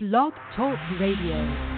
Blog Talk Radio.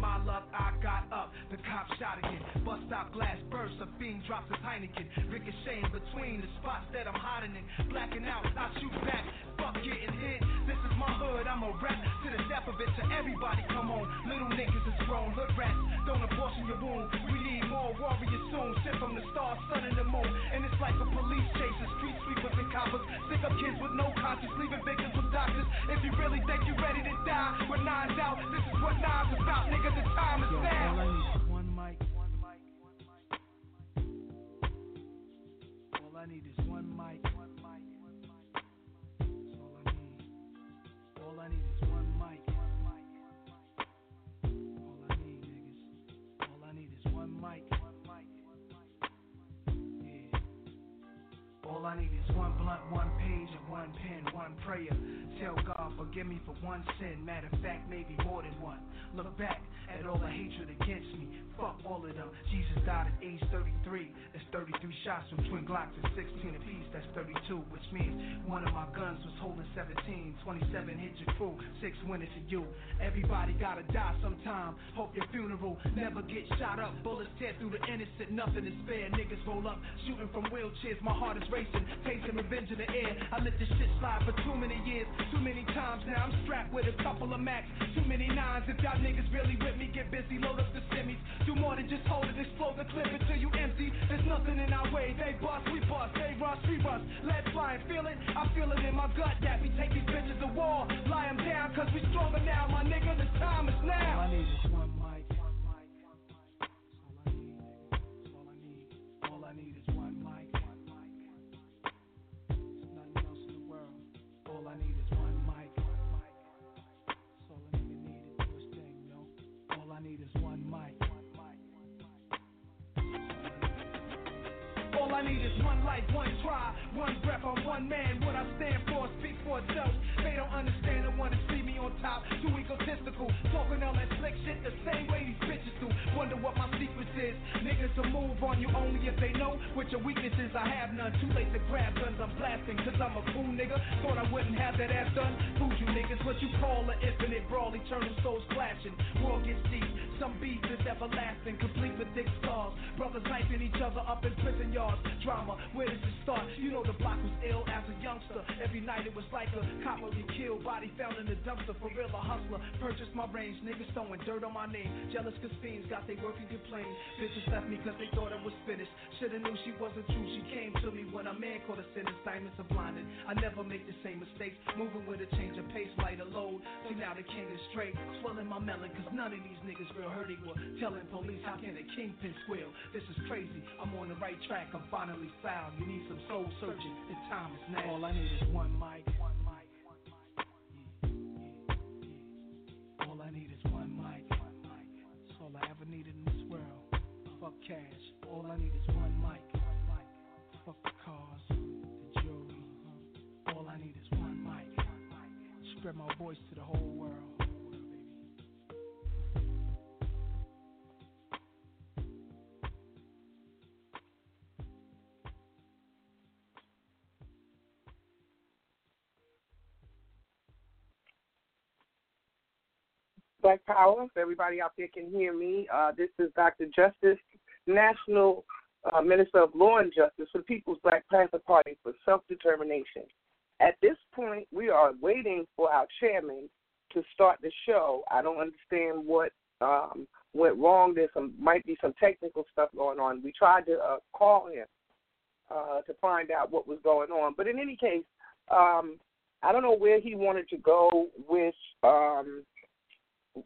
My luck, I got up. The cop shot again. Bus stop glass burst. A fiend drops his Heineken. Ricocheting between the spots that I'm hiding in. Blacking out, I shoot back. Fuck getting hit. This is my hood. I'm a rap to the death of it. To everybody, come on. Little niggas is grown. Hood rats. Don't abortion your wound. We need more warriors soon. Sent from the stars, sun, and the moon. And it's like a police chase. The street sweepers and coppers. Stick up kids with no conscience. Leaving victims with doctors. If you really think you're ready to die, with nines out. This is what is about. Get the time is now. All I need is one blunt, one page, and one pen, one prayer. Tell God, forgive me for one sin. Matter of fact, maybe more than one. Look back at all the hatred against me. Fuck all of them. Jesus died at age 33. That's 33 shots from twin Glocks and 16 apiece. That's 32, which means one of my guns was holding 17. 27 hit your crew, six went it to you. Everybody gotta die sometime. Hope your funeral never get shot up. Bullets tear through the innocent, nothing is fair. Niggas roll up, shooting from wheelchairs. My heart is racing, tasting revenge in the air. I let this shit slide for too many years, too many times now. I'm strapped with a couple of max, too many nines. If y'all niggas really with me, get busy, load up the semis. Do more than just hold it, explode the clip until you empty. There's nothing in our way. They bust, we bust, they rush, we rush. Let's fly and feel it. I feel it in my gut that we take these bitches to war. Lie 'em down, cause we stronger now, my nigga. The time is now. I need is one life, one try, one breath. I'm one man. What I stand for speak for itself. They don't understand and want to see me on top. Too egotistical, talking all that slick shit the same way these bitches do. Wonder what my secret is. Niggas will move on you only if they know what your weakness is. I have none. Too late to grab guns. I'm blasting cause I'm a fool nigga. Thought I wouldn't have that ass done. Food you niggas. What you call an infinite brawl. Eternal souls clashing. War gets deep. Some beef is everlasting. Complete with thick scars. Brothers knifing each other up in prison yards. Drama, where does it start? You know the block was ill as a youngster. Every night it was like a cop would get killed. Body found in the dumpster. For real, a hustler. Purchased my range. Niggas throwing dirt on my name. Jealous cause fiends got they work and complain. Bitches left me cause they thought it was finished. Shoulda knew she wasn't true. She came to me when a man caught a sentence. Diamonds are blinded. I never make the same mistakes. Moving with a change of pace, lighter load. See now the king is straight. Swelling my melon cause none of these niggas real hurt equal. Telling police how can a kingpin squeal? This is crazy. I'm on the right track. I'm finally found. You need some soul searching. The time is now. All I need is one mic. Yeah, Fuck cash. All I need is one mic. Fuck the cars, the jewelry. All I need is one mic. Spread my voice to the whole world. Black Power. If everybody out there can hear me, uh, this is Dr. Justice, National uh, Minister of Law and Justice for the People's Black Panther Party for Self Determination. At this point, we are waiting for our chairman to start the show. I don't understand what um, went wrong. There might be some technical stuff going on. We tried to uh, call him uh, to find out what was going on. But in any case, um, I don't know where he wanted to go with. Um,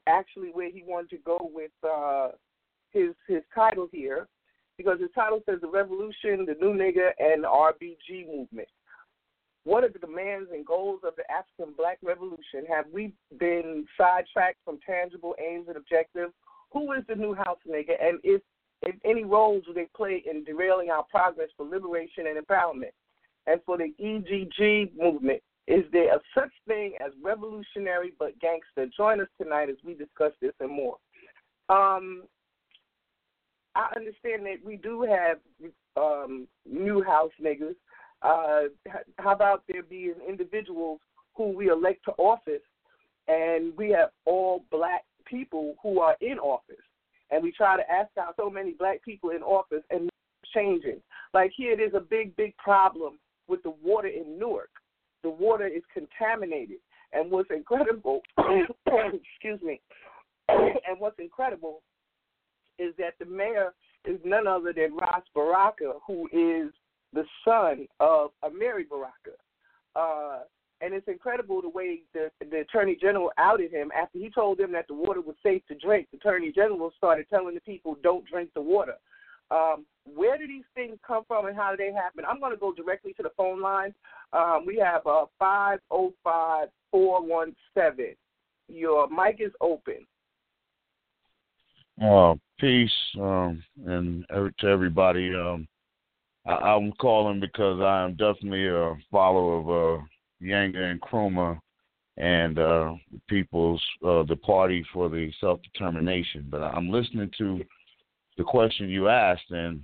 actually, where he wanted to go with uh, his his title here, because his title says the revolution, the new nigga, and the RBG movement. What are the demands and goals of the African Black Revolution? Have we been sidetracked from tangible aims and objectives? Who is the new house nigga, and if if any roles do they play in derailing our progress for liberation and empowerment? And for the EGG movement, is there a such thing as revolutionary but gangster? Join us tonight as we discuss this and more. Um, I understand that we do have um, new house niggas. Uh, how about there being individuals who we elect to office, and we have all black people who are in office? and we try to ask out so many black people in office and changing. Like here, there's a big, big problem with the water in Newark. The water is contaminated, and what's incredible, excuse me, and what's incredible is that the mayor is none other than Ras Baraka, who is the son of Amiri Baraka. Uh, and it's incredible the way the the attorney general outed him after he told them that the water was safe to drink. The attorney general started telling the people, "Don't drink the water." Um, where do these things come from and how do they happen? I'm going to go directly to the phone line. Um, we have uh, 505 417. Your mic is open. Uh, peace um, and to everybody. Um, I, am calling because I am definitely a follower of uh, Yanga and Nkrumah and uh, people's uh, the party for the self determination. But I'm listening to the question you asked, and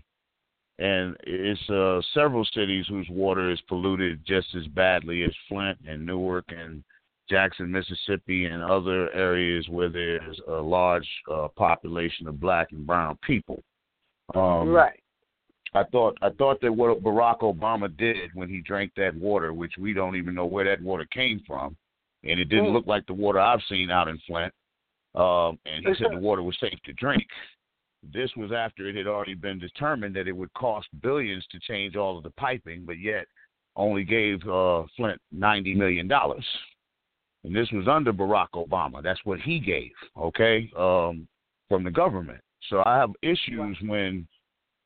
and it's uh, several cities whose water is polluted just as badly as Flint and Newark and Jackson, Mississippi, and other areas where there's a large uh, population of black and brown people. Um, right. I thought I thought that what Barack Obama did when he drank that water, which we don't even know where that water came from, and it didn't mm. look like the water I've seen out in Flint. Um, and he said the water was safe to drink. This was after it had already been determined that it would cost billions to change all of the piping, but yet only gave uh, Flint ninety million dollars. And this was under Barack Obama. That's what he gave, okay, um, from the government. So I have issues when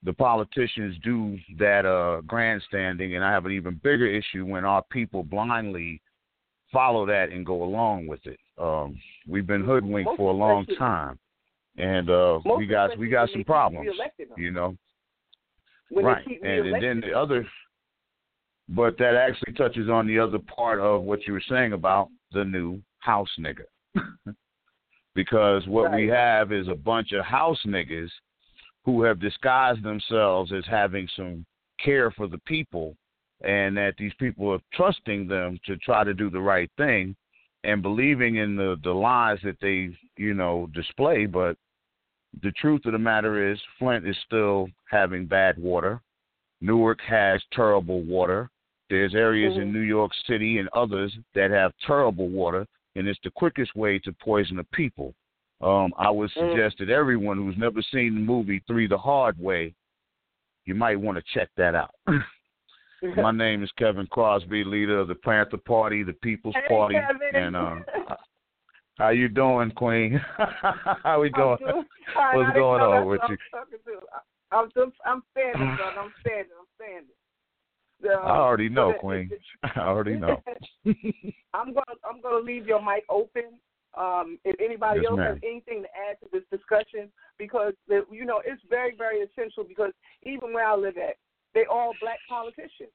the politicians do that uh, grandstanding, and I have an even bigger issue when our people blindly follow that and go along with it. Um, we've been hoodwinked for a long time, and uh, we got we got some problems, you know. When right, and, and then the other, but that actually touches on the other part of what you were saying about the new house nigga, because what right. we have is a bunch of house niggas who have disguised themselves as having some care for the people and that these people are trusting them to try to do the right thing and believing in the the lies that they you know display but the truth of the matter is Flint is still having bad water Newark has terrible water there's areas mm-hmm. in New York City and others that have terrible water and it's the quickest way to poison the people um, I would mm. suggest that everyone who's never seen the movie Three the Hard Way, you might want to check that out. My name is Kevin Crosby, leader of the Panther Party, the People's hey, Party, Kevin. and uh, how you doing, Queen? how we doing? What's going on with you? I'm, I'm, I'm standing, son. I'm standing. I'm standing. Um, I already know, Queen. I already know. I'm gonna I'm gonna leave your mic open um, if anybody yes, else ma'am. has anything to add to this discussion, because the, you know it's very, very essential. Because even where I live at, they all black politicians,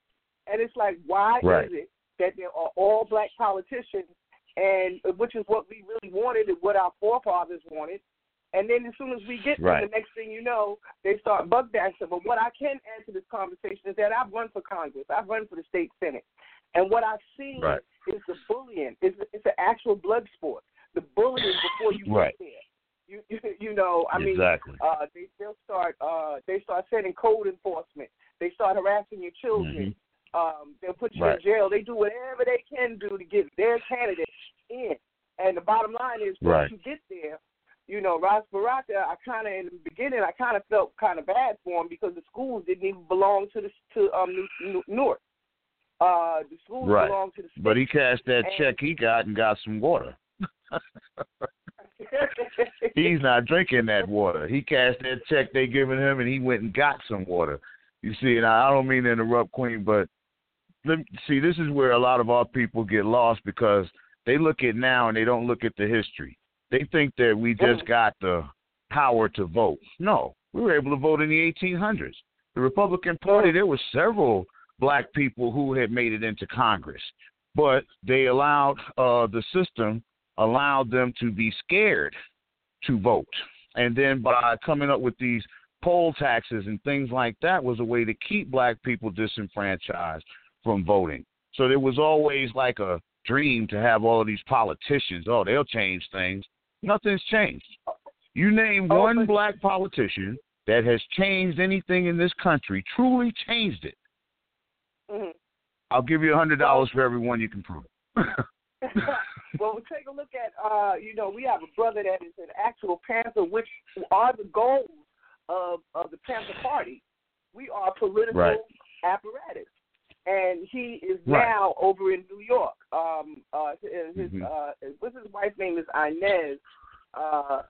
and it's like, why right. is it that there are all black politicians, and which is what we really wanted and what our forefathers wanted. And then as soon as we get right. there, the next thing you know, they start bug dashing. But what I can add to this conversation is that I've run for Congress, I've run for the state senate, and what I've seen right. is the bullying. It's, it's an actual blood sport the bullying before you right. get there. You, you you know I mean exactly. uh, they they'll start uh, they start sending code enforcement. They start harassing your children. Mm-hmm. Um, they'll put you right. in jail. They do whatever they can do to get their candidate in. And the bottom line is, once right. you get there, you know, Ras Baraka, I kind of in the beginning, I kind of felt kind of bad for him because the schools didn't even belong to the to um New, North. Uh, the schools right. belong to the. State. But he cashed that and, check he got and got some water. He's not drinking that water. He cashed that check they giving him, and he went and got some water. You see, and I don't mean to interrupt, Queen, but let me, see, this is where a lot of our people get lost because they look at now and they don't look at the history. They think that we just got the power to vote. No, we were able to vote in the 1800s. The Republican Party, there were several black people who had made it into Congress, but they allowed uh, the system allowed them to be scared to vote, and then by coming up with these poll taxes and things like that was a way to keep black people disenfranchised from voting. So there was always like a dream to have all of these politicians. Oh, they'll change things. Nothing's changed. You name oh, one black politician that has changed anything in this country, truly changed it. Mm-hmm. I'll give you a hundred dollars for every one you can prove. well, we take a look at, uh, you know, we have a brother that is an actual Panther, which are the goals of of the Panther Party. We are political right. apparatus and he is right. now over in New York. Um, uh, his mm-hmm. uh, what's his wife's name is Inez, uh,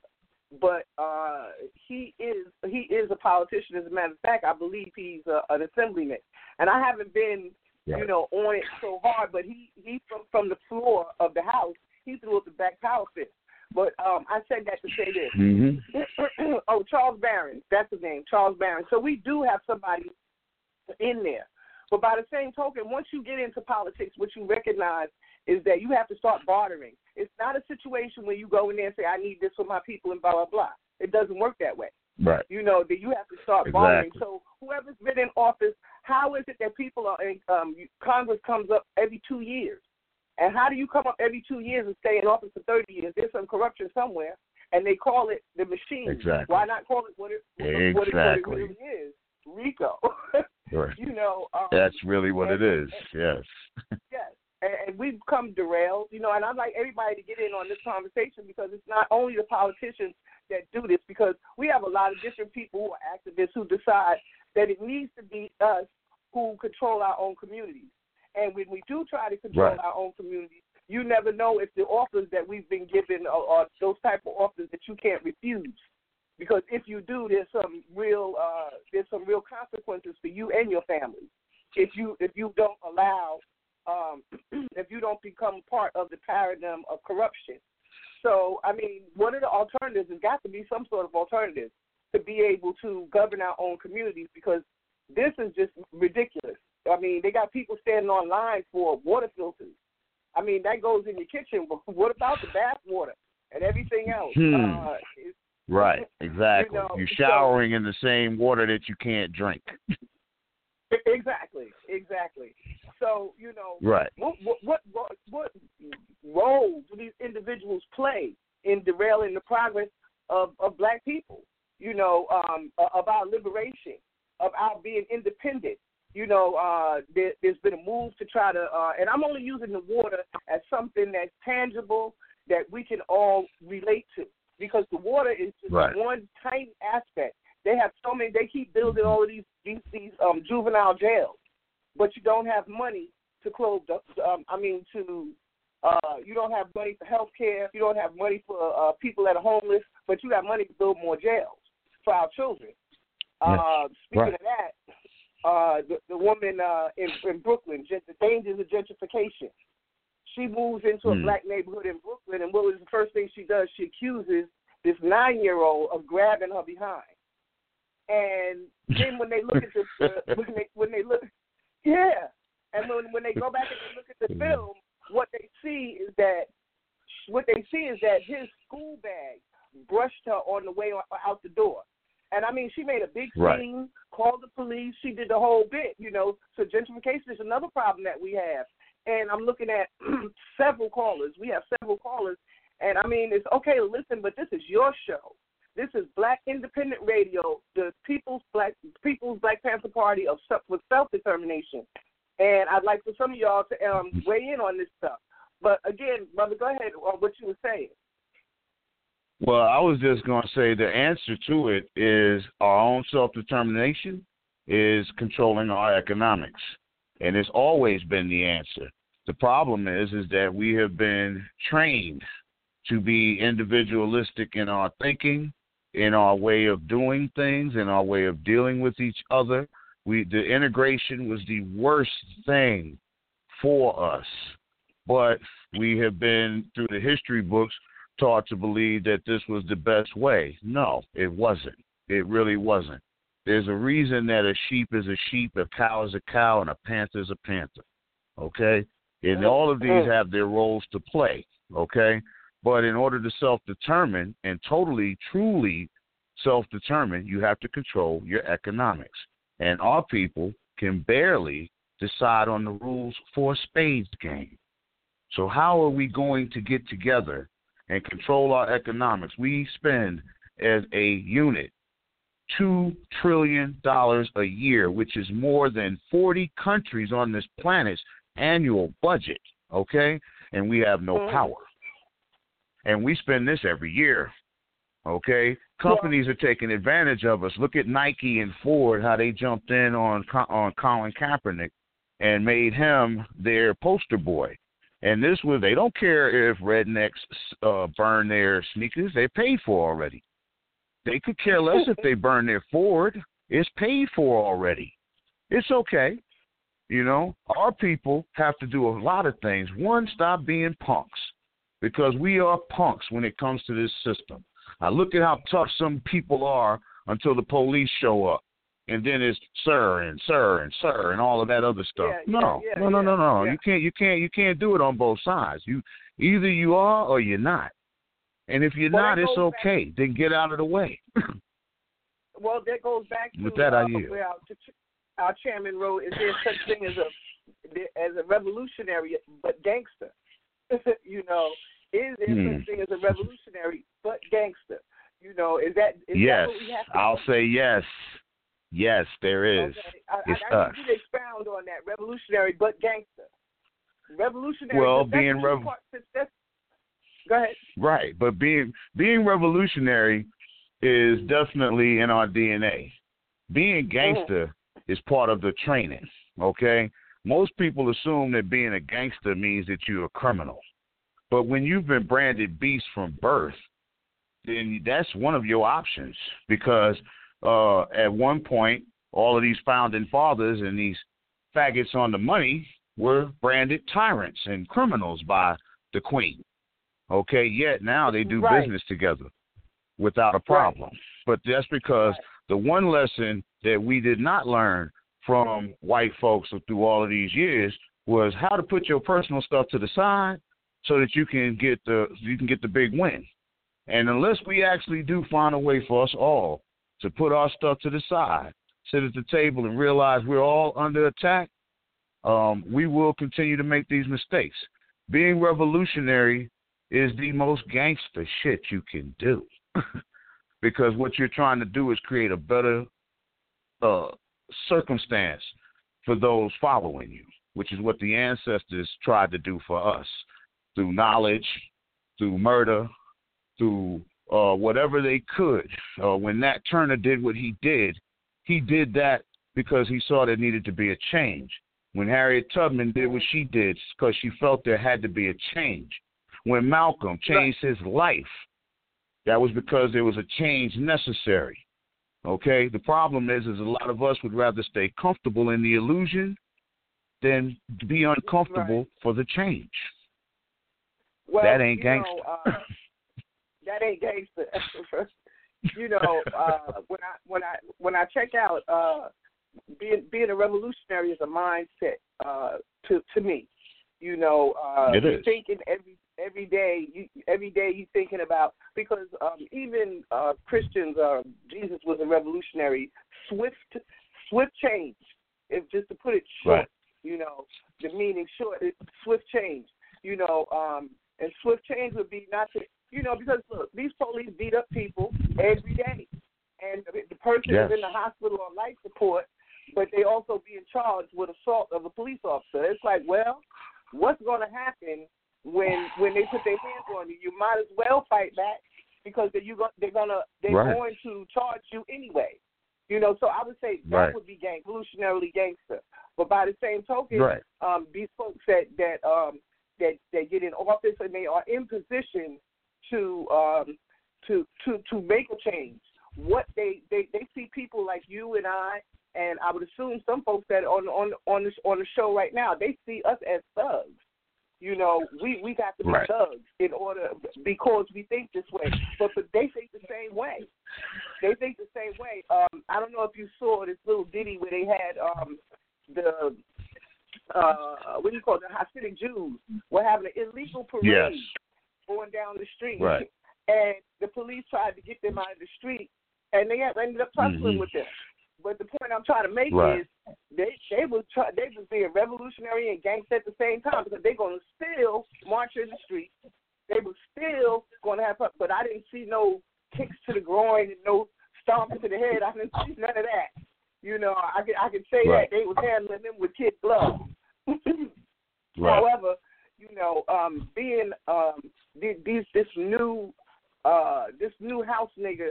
but uh, he is he is a politician. As a matter of fact, I believe he's uh, an assemblyman, and I haven't been you know on it so hard, but he he from from the floor of the house he threw up the back power fist. But um, I said that to say this. Mm-hmm. oh, Charles Barron, that's his name, Charles Barron. So we do have somebody in there but by the same token, once you get into politics, what you recognize is that you have to start bartering. It's not a situation where you go in there and say, I need this for my people and blah, blah, blah. It doesn't work that way. Right. You know, that you have to start exactly. bartering. So whoever's been in office, how is it that people are in, um, Congress comes up every two years? And how do you come up every two years and stay in office for 30 years? There's some corruption somewhere, and they call it the machine. Exactly. Why not call it what it, exactly. what it, what it really is? RICO. Right. You know, um, that's really what and, it is. And, yes. yes, and, and we've come derailed. You know, and I'd like everybody to get in on this conversation because it's not only the politicians that do this. Because we have a lot of different people who are activists who decide that it needs to be us who control our own communities. And when we do try to control right. our own communities, you never know if the offers that we've been given are, are those type of offers that you can't refuse because if you do, there's some real uh, there's some real consequences for you and your family if you if you don't allow um, if you don't become part of the paradigm of corruption. So I mean, one of the alternatives has got to be some sort of alternative to be able to govern our own communities because this is just ridiculous. I mean, they got people standing on line for water filters. I mean, that goes in your kitchen, but what about the bath water and everything else? Hmm. Uh, Right, exactly. You know, You're showering so, in the same water that you can't drink. exactly, exactly. So you know, right. What what what what, role do these individuals play in derailing the progress of of black people? You know, um, about liberation, about being independent. You know, uh, there, has been a move to try to, uh, and I'm only using the water as something that's tangible that we can all relate to because the water is just right. one tiny aspect. They have so many. They keep building all of these these these um, juvenile jails, but you don't have money to close. Um, I mean, to uh, you don't have money for health care. You don't have money for uh, people that are homeless, but you got money to build more jails for our children. Uh, speaking right. of that, uh, the, the woman uh, in, in Brooklyn, just the dangers of gentrification. She moves into a hmm. black neighborhood in Brooklyn, and what was the first thing she does? She accuses this nine-year-old of grabbing her behind. And then when they look at the uh, when they when they look, yeah, and when when they go back and they look at the Hmm. film, what they see is that what they see is that his school bag brushed her on the way out the door. And I mean, she made a big scene, right. called the police, she did the whole bit, you know. So gentrification is another problem that we have and I'm looking at several callers. We have several callers, and I mean, it's okay to listen, but this is your show. This is Black Independent Radio, the People's Black People's Black Panther Party of with self determination. And I'd like for some of y'all to um, weigh in on this stuff. But again, brother, go ahead on what you were saying. Well, I was just going to say the answer to it is our own self determination is controlling our economics, and it's always been the answer. The problem is, is that we have been trained to be individualistic in our thinking, in our way of doing things, in our way of dealing with each other. We the integration was the worst thing for us, but we have been through the history books taught to believe that this was the best way. No, it wasn't. It really wasn't. There's a reason that a sheep is a sheep, a cow is a cow, and a panther is a panther. Okay? And mm-hmm. all of these mm. have their roles to play. Okay? But in order to self determine and totally, truly self determine, you have to control your economics. And our people can barely decide on the rules for a spades game. So, how are we going to get together and control our economics? We spend as a unit $2 trillion a year, which is more than 40 countries on this planet's annual budget, okay? And we have no mm-hmm. power and we spend this every year. Okay, companies are taking advantage of us. Look at Nike and Ford, how they jumped in on on Colin Kaepernick and made him their poster boy. And this was they don't care if rednecks uh, burn their sneakers; they're paid for already. They could care less if they burn their Ford; it's paid for already. It's okay. You know, our people have to do a lot of things. One, stop being punks because we are punks when it comes to this system. I look at how tough some people are until the police show up. And then it's sir and sir and sir and all of that other stuff. Yeah, no, yeah, no, no, no, no. Yeah. You can't, you can't, you can't do it on both sides. You either you are or you're not. And if you're well, not, it's okay. Back, then get out of the way. well, that goes back to With that, uh, I yield. where our, our chairman wrote: "Is there such thing as a as a revolutionary but gangster?" you know, is there hmm. such thing as a revolutionary but gangster? You know, is that is yes? That what we have to I'll say yes. Yes, there is. Okay. I, it's I, I us. need you to expound on that revolutionary but gangster. Revolutionary. Well, being rev- part, go ahead. Right, but being being revolutionary is definitely in our DNA. Being Mm-hmm. gangster mm-hmm. is part of the training. Okay, most people assume that being a gangster means that you're a criminal. But when you've been branded beast from birth, then that's one of your options because uh, at one point, all of these founding fathers and these faggots on the money were branded tyrants and criminals by the queen. Okay, yet now they do right. business together without a problem. Right. But that's because right. the one lesson that we did not learn from white folks through all of these years was how to put your personal stuff to the side so that you can get the you can get the big win. And unless we actually do find a way for us all to put our stuff to the side, sit at the table and realize we're all under attack, um, we will continue to make these mistakes. Being revolutionary is the most gangster shit you can do. because what you're trying to do is create a better uh, circumstance for those following you, which is what the ancestors tried to do for us through knowledge, through murder, through uh, whatever they could. Uh, when Nat Turner did what he did, he did that because he saw there needed to be a change. When Harriet Tubman did what she did, because she felt there had to be a change. When Malcolm changed his life, that was because there was a change necessary. Okay. The problem is, is a lot of us would rather stay comfortable in the illusion than be uncomfortable right. for the change. Well, that ain't gangster. Know, uh, that ain't gangster. you know, uh, when I when I when I check out, uh, being being a revolutionary is a mindset uh, to to me. You know, uh, it you're thinking every every day. You every day you thinking about because um, even uh, Christians, uh, Jesus was a revolutionary. Swift swift change. If just to put it short, right. you know, the meaning short. Swift change. You know, um, and swift change would be not to, you know, because look, these police beat up people every day, and the person yes. is in the hospital on life support, but they also being charged with assault of a police officer. It's like, well, what's going to happen when when they put their hands on you? You might as well fight back. because they're, you go, they're gonna they're Right. going to charge you anyway. You know, so I would say that Right. would be gang evolutionarily gangster. But by the same token, Right. um, these folks that that um, that that get in office and they are in position to um, to to to make a change. What they they they see people like you and I, and I would assume some folks that on on on the on the show right now, they see us as thugs. You know, we we got to be Right. thugs in order because we think this way. But but they think the same way. They think the same way. Um, I don't know if you saw this little ditty where they had um the uh what do you call it, the Hasidic Jews were having an illegal parade Yes. Going down the street. Right. And the police tried to get them out of the street and they ended up tussling Mhm. with them. But the point I'm trying to make Right. is they they was try, they was being revolutionary and gangster at the same time because they're gonna still march in the street. They were still gonna have but I didn't see no kicks to the groin and no stomping to the head. I didn't see none of that. You know, I can I can say Right. that they was handling them with kid gloves. Right. However, you know, um, being um, the- these this new uh, this new house nigga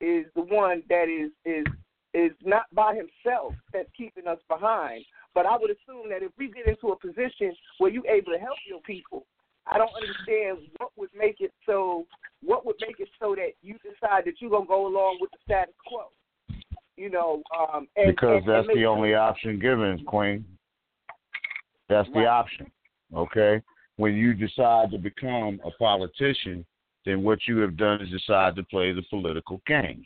is the one that is is is not by himself that's keeping us behind. But I would assume that if we get into a position where you're able to help your people, I don't understand what would make it so. What would make it so that you decide that you're gonna go along with the status quo? You know, um, and, because and, that's and the only option given, Queen. That's the option. Okay? When you decide to become a politician, then what you have done is decide to play the political game.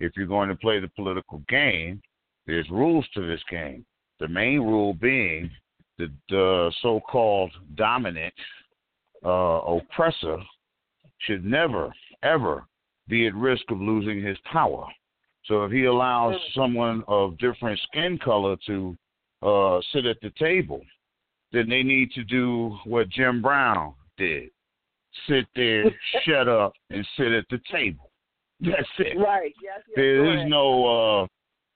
If you're going to play the political game, there's rules to this game. The main rule being that the so called dominant uh, oppressor should never, ever be at risk of losing his power. So if he allows someone of different skin color to uh, sit at the table, then they need to do what Jim Brown did: sit there, shut up, and sit at the table. That's it. right. Yes, yes, There is no, uh,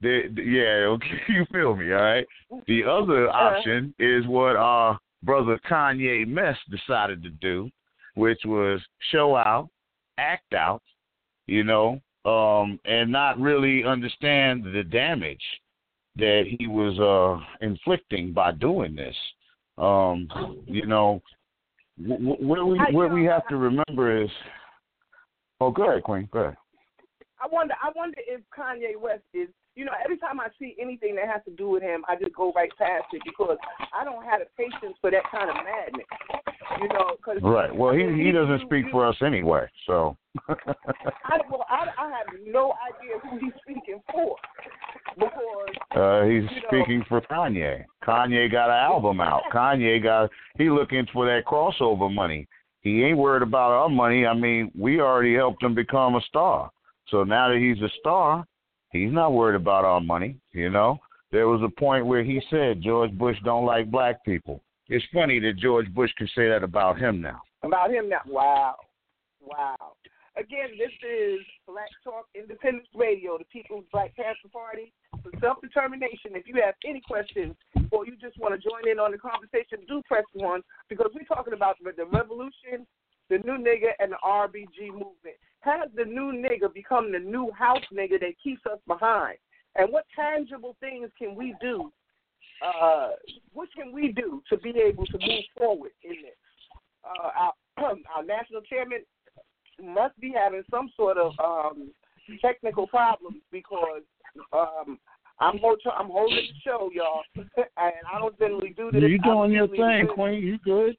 there, yeah, okay, you feel me, all right? The other option is what our brother Kanye West decided to do, which was show out, act out, you know, um, and not really understand the damage that he was uh, inflicting by doing this. Um, you know, wh- wh- what we what we have to remember is. Oh, go ahead, Queen. Go ahead. I wonder. I wonder if Kanye West is. You know, every time I see anything that has to do with him, I just go right past it because I don't have the patience for that kind of madness. You know, cause Right. Well, he he doesn't speak for us anyway, so. I, well, I, I have no idea who he's speaking for because Uh, he's You know- speaking for Kanye. Kanye got an album out. Kanye got he looking for that crossover money. He ain't worried about our money. I mean, we already helped him become a star. So now that he's a star, he's not worried about our money. You know, there was a point where he said George Bush don't like black people. It's funny that George Bush can say that about him now. about him now. Wow, wow. Again, this is Black Talk Independence Radio, the People's Black Panther Party for self determination. If you have any questions or you just want to join in on the conversation, do press one because we're talking about the revolution, the new nigga, and the RBG movement. Has the new nigga become the new house nigga that keeps us behind? And what tangible things can we do? Uh, what can we do to be able to move forward in this? Uh, our, our national chairman must be having some sort of um, technical problems because um, I'm hold- I'm holding the show, y'all, and I don't generally do this. You doing your thing, the- Queen. You good?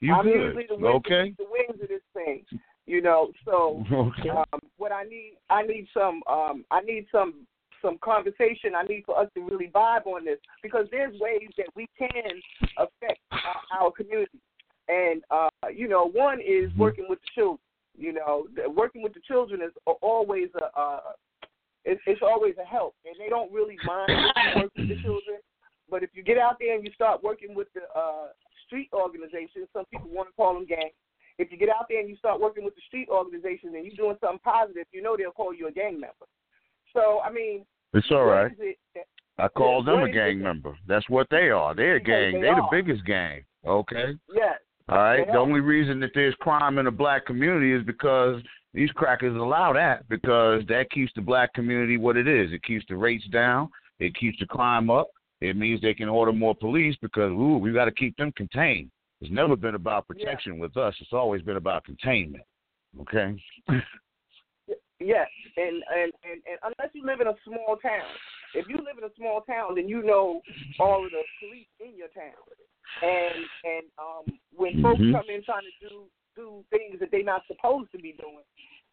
You I'm good? usually the wings, okay. the wings of this thing, you know. So Okay. um, what I need, I need some, um, I need some, some conversation. I need for us to really vibe on this because there's ways that we can affect our, our community, and uh, you know, one is Mhm. working with the children. You know, working with the children is always a, uh, it's, it's always a help, and they don't really mind working with the children. But if you get out there and you start working with the uh, street organizations, some people want to call them gangs. If you get out there and you start working with the street organizations and you're doing something positive, you know they'll call you a gang member. So I mean, It's all right. is it that- I call them a gang member. That's what they are. They're a gang. they They're the biggest gang. Okay. yes, All right. The only reason that there's crime in the black community is because These crackers allow that because that keeps the black community what it is. It keeps the rates down. It keeps the crime up. It means they can order more police because ooh, we got to keep them contained. It's never been about protection yeah. with us. It's always been about containment. Okay. yes, and, and and and unless you live in a small town, if you live in a small town, then you know all of the police in your town. And and um, when mm-hmm. folks come in trying to do do things that they're not supposed to be doing,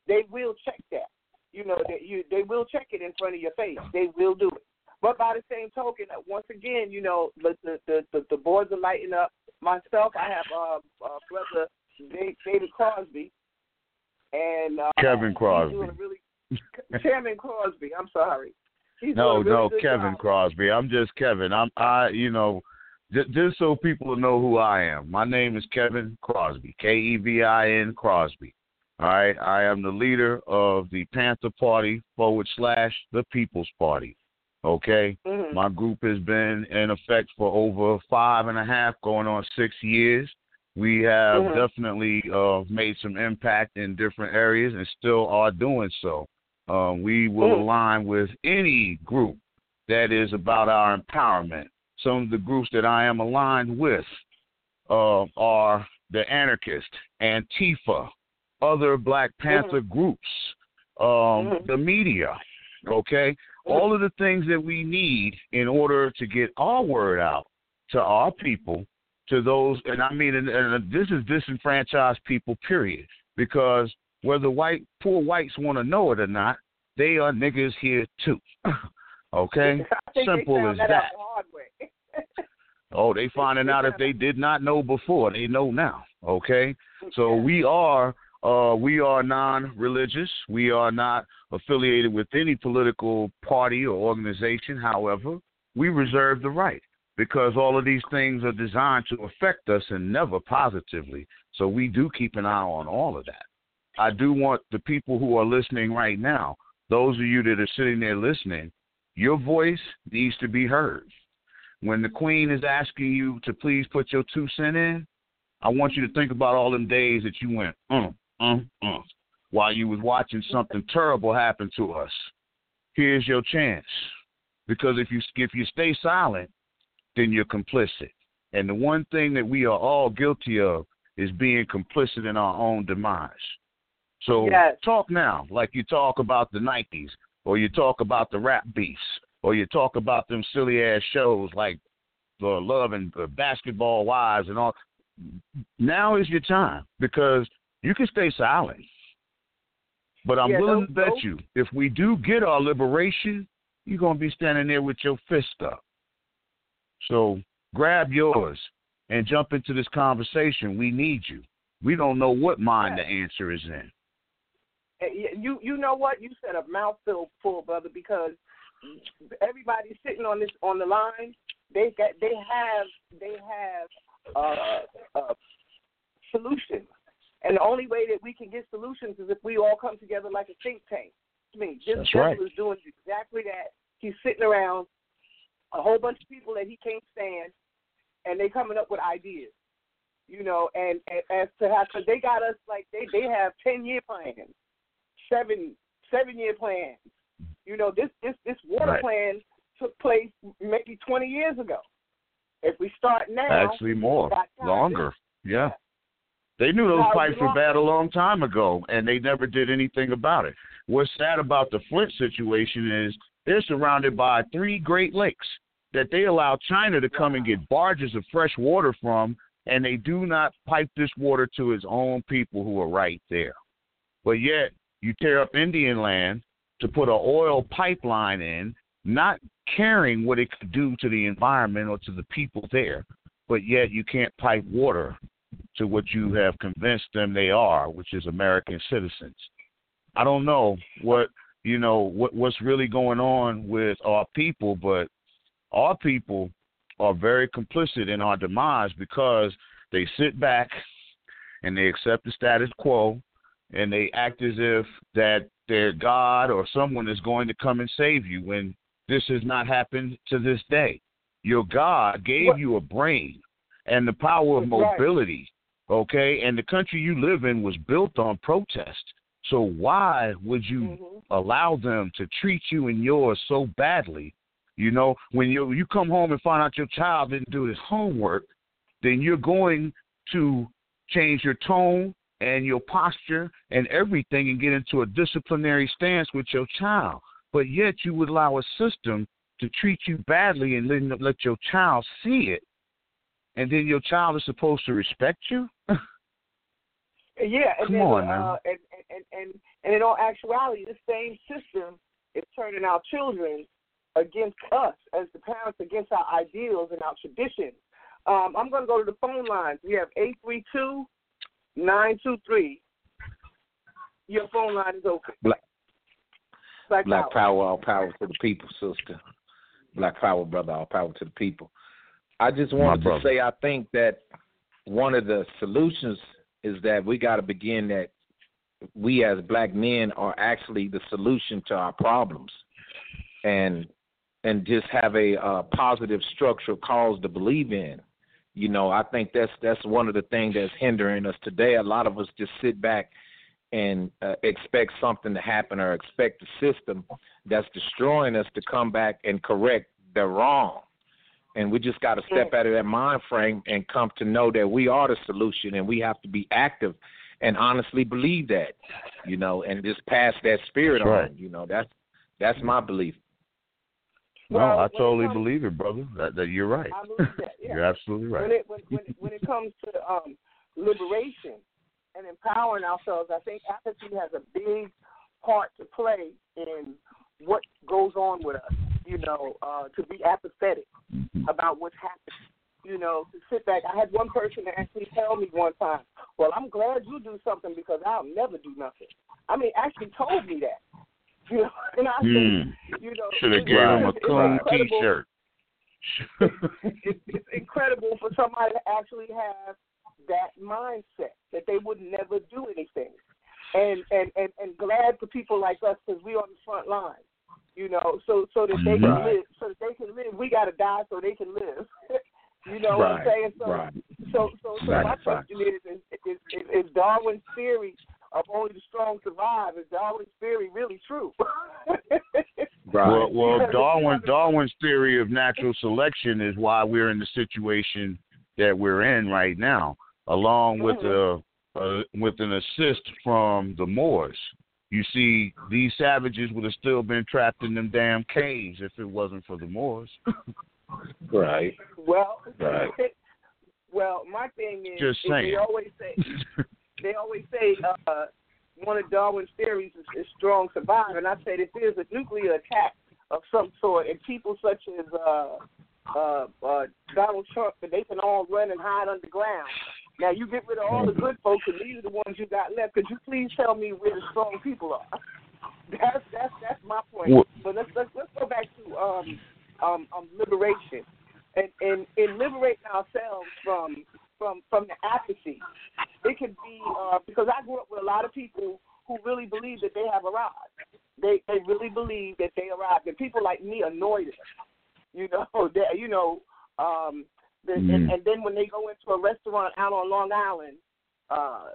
they will check that. You know that you they will check it in front of your face. They will do it. But by the same token, once again, you know the the the, the, boards are lighting up. Myself, I have uh, uh brother David Crosby and uh, Kevin Crosby. Really, Chairman Crosby. I'm sorry. He's no, really no, Kevin job. Crosby. I'm just Kevin. I'm I. You know, just, just so people know who I am. My name is Kevin Crosby. K E V I N Crosby. All right. I am the leader of the Panther Party forward slash the People's Party. Okay. Mm-hmm. My group has been in effect for over five and a half, going on six years. We have mm-hmm. definitely uh, made some impact in different areas and still are doing so. Um, we will mm-hmm. align with any group that is about our empowerment. Some of the groups that I am aligned with uh, are the anarchist, Antifa, other Black Panther mm-hmm. groups, um, mm-hmm. the media, okay? All of the things that we need in order to get our word out to our people, to those, and I mean, and, and this is disenfranchised people, period, because whether white poor whites want to know it or not, they are niggas here too. okay, simple as that. that. oh, they finding out if they did not know before, they know now. Okay, so we are uh, we are non-religious. We are not affiliated with any political party or organization. However, we reserve the right because all of these things are designed to affect us and never positively. So we do keep an eye on all of that. I do want the people who are listening right now, those of you that are sitting there listening, your voice needs to be heard. When the queen is asking you to please put your two cent in, I want you to think about all them days that you went, mm, uh, mm, while you was watching something terrible happen to us. Here's your chance. Because if you if you stay silent, then you're complicit. And the one thing that we are all guilty of is being complicit in our own demise. So yes. talk now, like you talk about the Nikes, or you talk about the rap beefs, or you talk about them silly ass shows like the Love and the Basketball Wives and all. Now is your time because you can stay silent. But I'm yeah, willing to bet you, if we do get our liberation, you're going to be standing there with your fist up. So grab yours and jump into this conversation. We need you. We don't know what mind the answer is in. You you know what? You said a mouthful full, brother, because everybody sitting on this on the line, they got they have they have uh, uh, solutions and the only way that we can get solutions is if we all come together like a think tank. I mean, this That's right. is doing exactly that. He's sitting around a whole bunch of people that he can't stand, and they coming up with ideas. You know, and, and as to how because they got us like they they have ten year plans, seven seven year plans. You know, this this this water right. plan took place maybe twenty years ago. If we start now, actually more longer, yeah. They knew those pipes were bad a long time ago, and they never did anything about it. What's sad about the Flint situation is they're surrounded by three Great Lakes that they allow China to come and get barges of fresh water from, and they do not pipe this water to its own people who are right there. But yet, you tear up Indian land to put an oil pipeline in, not caring what it could do to the environment or to the people there, but yet you can't pipe water to what you have convinced them they are, which is American citizens. I don't know what you know what what's really going on with our people, but our people are very complicit in our demise because they sit back and they accept the status quo and they act as if that their God or someone is going to come and save you when this has not happened to this day. Your God gave What? you a brain and the power of mobility, okay? And the country you live in was built on protest. So why would you Mhm. allow them to treat you and yours so badly? You know, when you you come home and find out your child didn't do his homework, then you're going to change your tone and your posture and everything and get into a disciplinary stance with your child. But yet you would allow a system to treat you badly and let, let your child see it. And then your child is supposed to respect you? Yeah, and Come then, on uh, now. and, and and and in all actuality, the same system is turning our children against us as the parents against our ideals and our traditions. Um, I'm going to go to the phone lines. We have eight three two nine two three. Your phone line is open. Black- Black, Black power. power, all power to the people, sister. Black power, brother, all power to the people. I just wanted to say I think that one of the solutions is that we got to begin that we as black men are actually the solution to our problems, and and just have a uh, positive structural cause to believe in. You know, I think that's that's one of the things that's hindering us today. A lot of us just sit back and uh, expect something to happen or expect the system that's destroying us to come back and correct the wrong. And we just got to step out of that mind frame and come to know that we are the solution and we have to be active and honestly believe that, you know, and just pass that spirit That's right. on. You know, that's that's my belief. No, Well, I totally comes- believe it, brother. That, that you're right. I believe that. Yeah. You're absolutely right. When it when when it, when it comes to um, liberation and empowering ourselves, I think apathy has a big part to play in what goes on with us. You know, uh, to be apathetic Mhm. about what's happening. You know, to sit back. I had one person actually tell me one time, "Well, I'm glad you do something because I'll never do nothing." I mean, actually told me that. You know, and I said, hmm. you know, Should have gave him a incredible- T-shirt. it's, it's incredible for somebody to actually have that mindset that they would never do anything, and and and, and glad for people like us because we're on the front line, you know, so so that they can Right. live, so that they can live. We got to die so they can live. you know what I'm saying? So right. so so, so Right, my question is, is is, is is Darwin's theory of only the strong survive? Is Darwin's theory really true? Right. Well, well, Darwin Darwin's theory of natural selection is why we're in the situation that we're in right now, along with a, uh, with an assist from the Moors. You see, these savages would have still been trapped in them damn caves if it wasn't for the Moors. right. Well, Right. well, my thing is, Just saying. they always say they always say uh, one of Darwin's theories is, is strong survive, and I said if there's a nuclear attack of some sort, and people such as uh, uh, uh, Donald Trump, and they can all run and hide underground. Now you get rid of all the good folks, and these are the ones you got left. Could you please tell me where the strong people are? That's that's that's my point. Well- but let's let's let's go back to um um, um liberation and, and and liberating ourselves from from from the apathy. It could be uh, because I grew up with a lot of people who really believe that they have arrived. They they really believe that they arrived, and people like me annoyed us. You know that you know um, the, and, Mm. and then when they go into a restaurant out on Long Island, uh,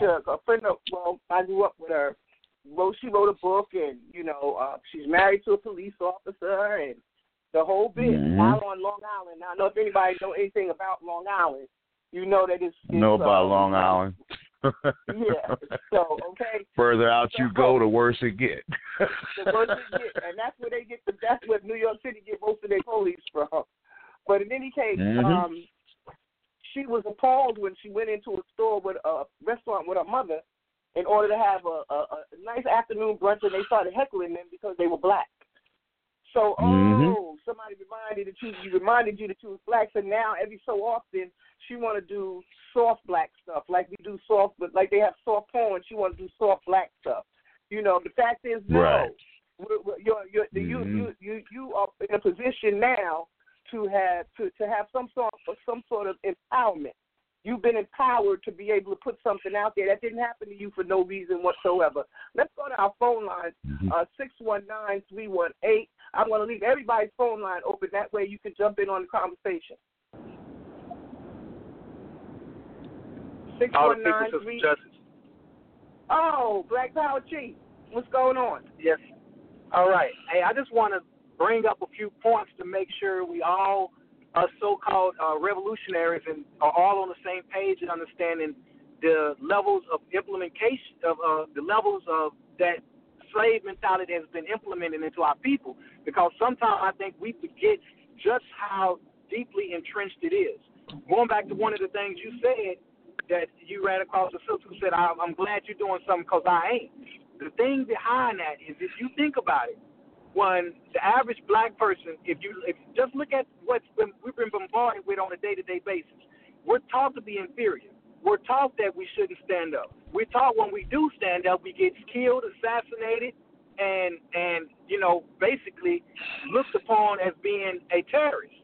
a friend of well, I grew up with her. Wrote she wrote a book, and you know uh, she's married to a police officer, and the whole bit Mhm. out on Long Island. Now, I don't know if anybody know anything about Long Island. You know that it's, it's know about um, Long Island. Yeah. So okay, Further out you go, the worse it get. the worse it get, and that's where they get the that's where New York City get most of their police from. But in any case, Mhm. um, she was appalled when she went into a store with a restaurant with her mother in order to have a, a, a nice afternoon brunch, and they started heckling them because they were black. So, oh, Mhm. somebody reminded that you, you reminded you that you was black. So now, every so often, she want to do soft black stuff, like we do soft, but like they have soft porn. She want to do soft black stuff. You know, the fact is, no, Right. We're, we're, you're, you're, you, Mhm. you, you, you are in a position now to have to, to have some sort of some sort of empowerment. You've been empowered to be able to put something out there that didn't happen to you for no reason whatsoever. Let's go to our phone line, Mhm. uh, six one nine three one eight. I'm going to leave everybody's phone line open. That way you can jump in on the conversation. Six one nine three. Oh, Black Power Chief, what's going on? Yes. All right. Hey, I just want to bring up a few points to make sure we all are so-called uh, revolutionaries and are all on the same page and understanding the levels of implementation of uh, the levels of that slave mentality has been implemented into our people. Because sometimes I think we forget just how deeply entrenched it is. Going back to one of the things you said that you ran across a sister who said, "I'm glad you're doing something because I ain't." The thing behind that is, if you think about it, when the average black person, if you if just look at what's we've been bombarded with on a day-to-day basis, we're taught to be inferior. We're taught that we shouldn't stand up. We're taught when we do stand up, we get killed, assassinated, and and you know basically looked upon as being a terrorist.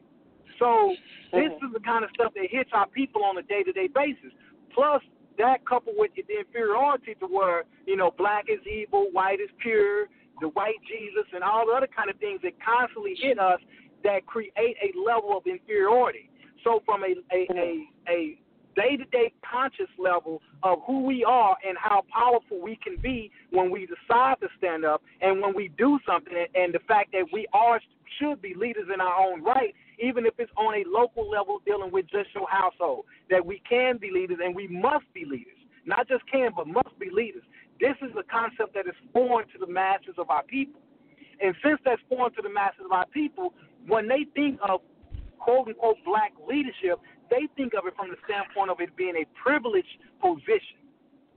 So this mm-hmm. is the kind of stuff that hits our people on a day-to-day basis. Plus that coupled with the inferiority to where you know black is evil, white is pure, the white Jesus, and all the other kind of things that constantly hit us that create a level of inferiority. So from a a a, a day to day conscious level of who we are and how powerful we can be when we decide to stand up and when we do something, and the fact that we are should be leaders in our own right, even if it's on a local level dealing with just your household, that we can be leaders and we must be leaders. Not just can, but must be leaders. This is a concept that is foreign to the masses of our people. And since that's foreign to the masses of our people, when they think of quote unquote black leadership, they think of it from the standpoint of it being a privileged position.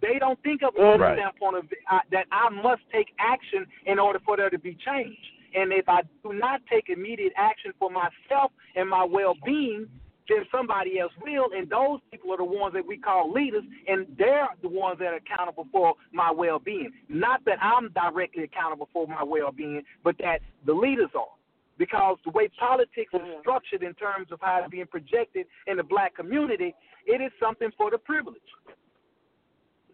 They don't think of it from right. the standpoint of uh, that I must take action in order for there to be change. And if I do not take immediate action for myself and my well being, then somebody else will. And those people are the ones that we call leaders, and they're the ones that are accountable for my well being. Not that I'm directly accountable for my well being, but that the leaders are because the way politics is mm-hmm. structured in terms of how it's being projected in the black community, it is something for the privileged.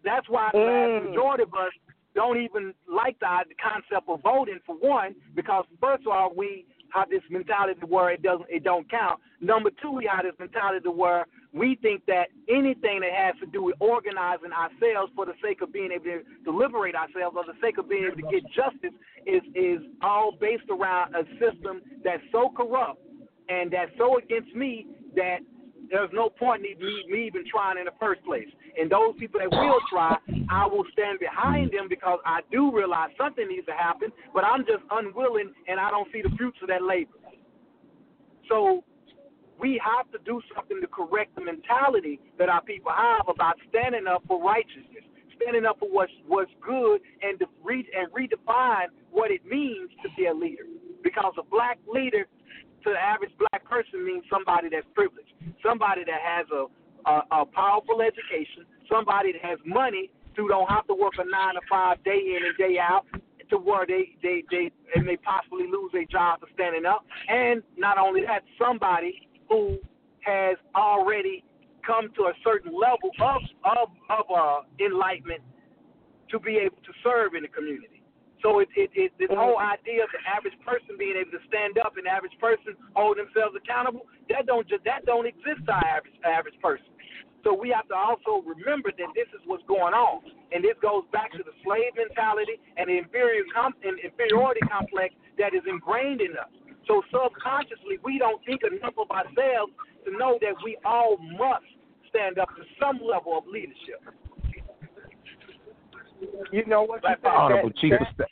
That's why the mm. majority of us don't even like the, the concept of voting for one, because first of all, we have this mentality where it doesn't, it don't count. Number two, we have this mentality to where we think that anything that has to do with organizing ourselves for the sake of being able to, liberate ourselves or the sake of being able to get justice is is all based around a system that's so corrupt and that's so against me that there's no point in me, me even trying in the first place. And those people that will try, I will stand behind them because I do realize something needs to happen, but I'm just unwilling and I don't see the fruits of that labor. So we have to do something to correct the mentality that our people have about standing up for righteousness, standing up for what's what's good, and to read and redefine what it means to be a leader. Because a black leader to the average black person means somebody that's privileged, somebody that has a a, a powerful education, somebody that has money who don't have to work a nine to five day in and day out to where they they they and they possibly lose their job for standing up. And not only that, somebody who has already come to a certain level of of of uh, enlightenment to be able to serve in the community. So it, it, it this whole idea of the average person being able to stand up and the average person hold themselves accountable that don't just that don't exist to our average average person. So we have to also remember that this is what's going on, and this goes back to the slave mentality and the inferior com- inferiority complex that is ingrained in us. So subconsciously, we don't think enough of ourselves to know that we all must stand up to some level of leadership. You know what? Black Power. Honorable Chief of Staff.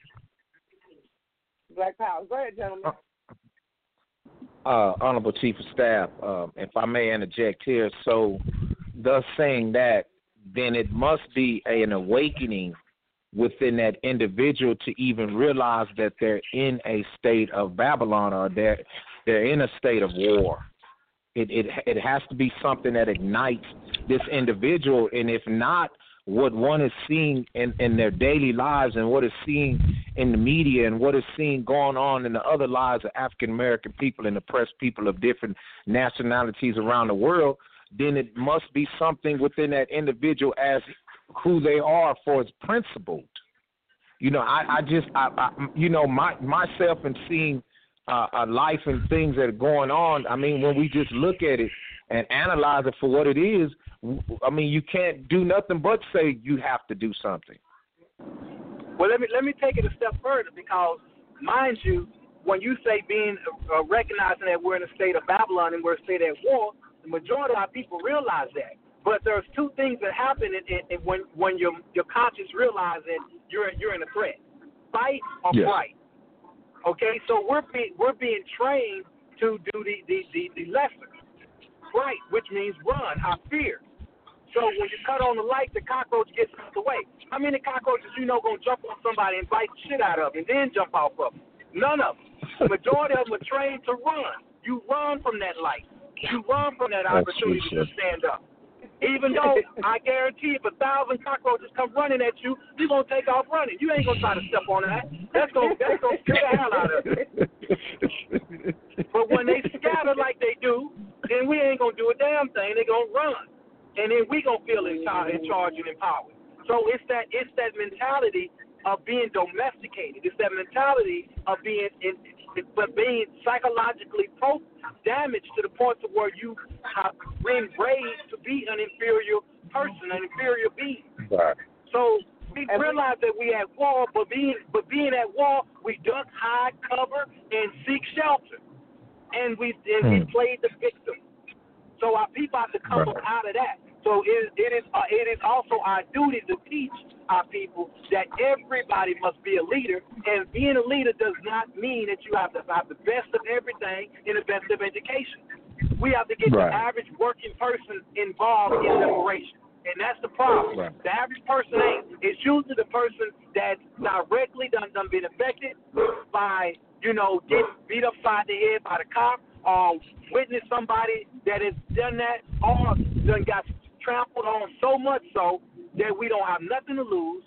Black Power. Go ahead, gentlemen. Uh, Honorable Chief of Staff, uh, if I may interject here, so thus saying that, then it must be an awakening within that individual to even realize that they're in a state of Babylon or they're they're in a state of war. It it it has to be something that ignites this individual, and if not, what one is seeing in, in their daily lives and what is seen in the media and what is seen going on in the other lives of African American people and oppressed people of different nationalities around the world, then it must be something within that individual as who they are for its principled. You know, I, I just, I, I, you know, my myself and seeing uh, a life and things that are going on. I mean, when we just look at it and analyze it for what it is, I mean, you can't do nothing but say you have to do something. Well, let me let me take it a step further because, mind you, when you say being uh, recognizing that we're in a state of Babylon and we're a state at war, the majority of our people realize that. But there's two things that happen in, in, in when when your your conscience realizes you're you're in a threat, fight or yes. flight. Okay, so we're being we're being trained to do the the the, the lesser, flight, which means run, our fear. So when you cut on the light, the cockroach gets out the way. How many cockroaches you know gonna jump on somebody and bite the shit out of them and then jump off of them? None of them. The majority of them are trained to run. You run from that light. You run from that opportunity to stand up. Even though I guarantee if a thousand cockroaches come running at you, you're gonna take off running. You ain't gonna try to step on that. That's gonna that's gonna scare the hell out of you. But when they scatter like they do, then we ain't gonna do a damn thing. They gonna run, and then we gonna feel in charge, in charge and empowered. So it's that it's that mentality of being domesticated. It's that mentality of being in, but being psychologically pro damaged to the point to where you have been raised to be an inferior person, an inferior being. Right. So we realize that we at war, but being but being at war, we duck, hide, cover, and seek shelter, and we and we Hmm. played the victim. So our people have to come up out of that. So it, it is uh, it is also our duty to teach our people that everybody must be a leader, and being a leader does not mean that you have to have the best of everything and the best of education. We have to get Right. the average working person involved in liberation. And that's the problem. Right. The average person ain't. It's usually the person that directly done done been affected by, you know, getting beat upside the head by the cop, or witnessed somebody that has done that, or done got trampled on so much so that we don't have nothing to lose,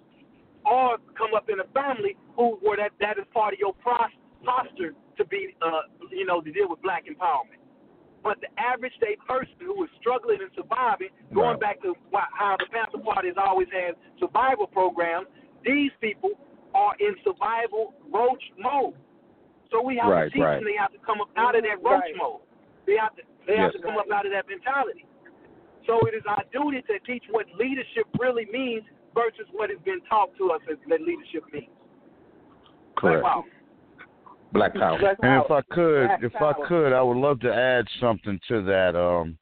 or come up in a family who where that that is part of your pros- posture to be, uh, you know, to deal with black empowerment. But the average day person who is struggling and surviving, going Right. back to why, how the Panther Party has always had survival programs, these people are in survival roach mode. So we have Right, to teach right. them they have to come up out of that roach Right. mode. They have to they have to come up out of that mentality. So it is our duty to teach what leadership really means versus what has been taught to us as that leadership means. Correct. Wow. Black power. Black And if. I could, Black if power. I could, I would love to add something to that. Um,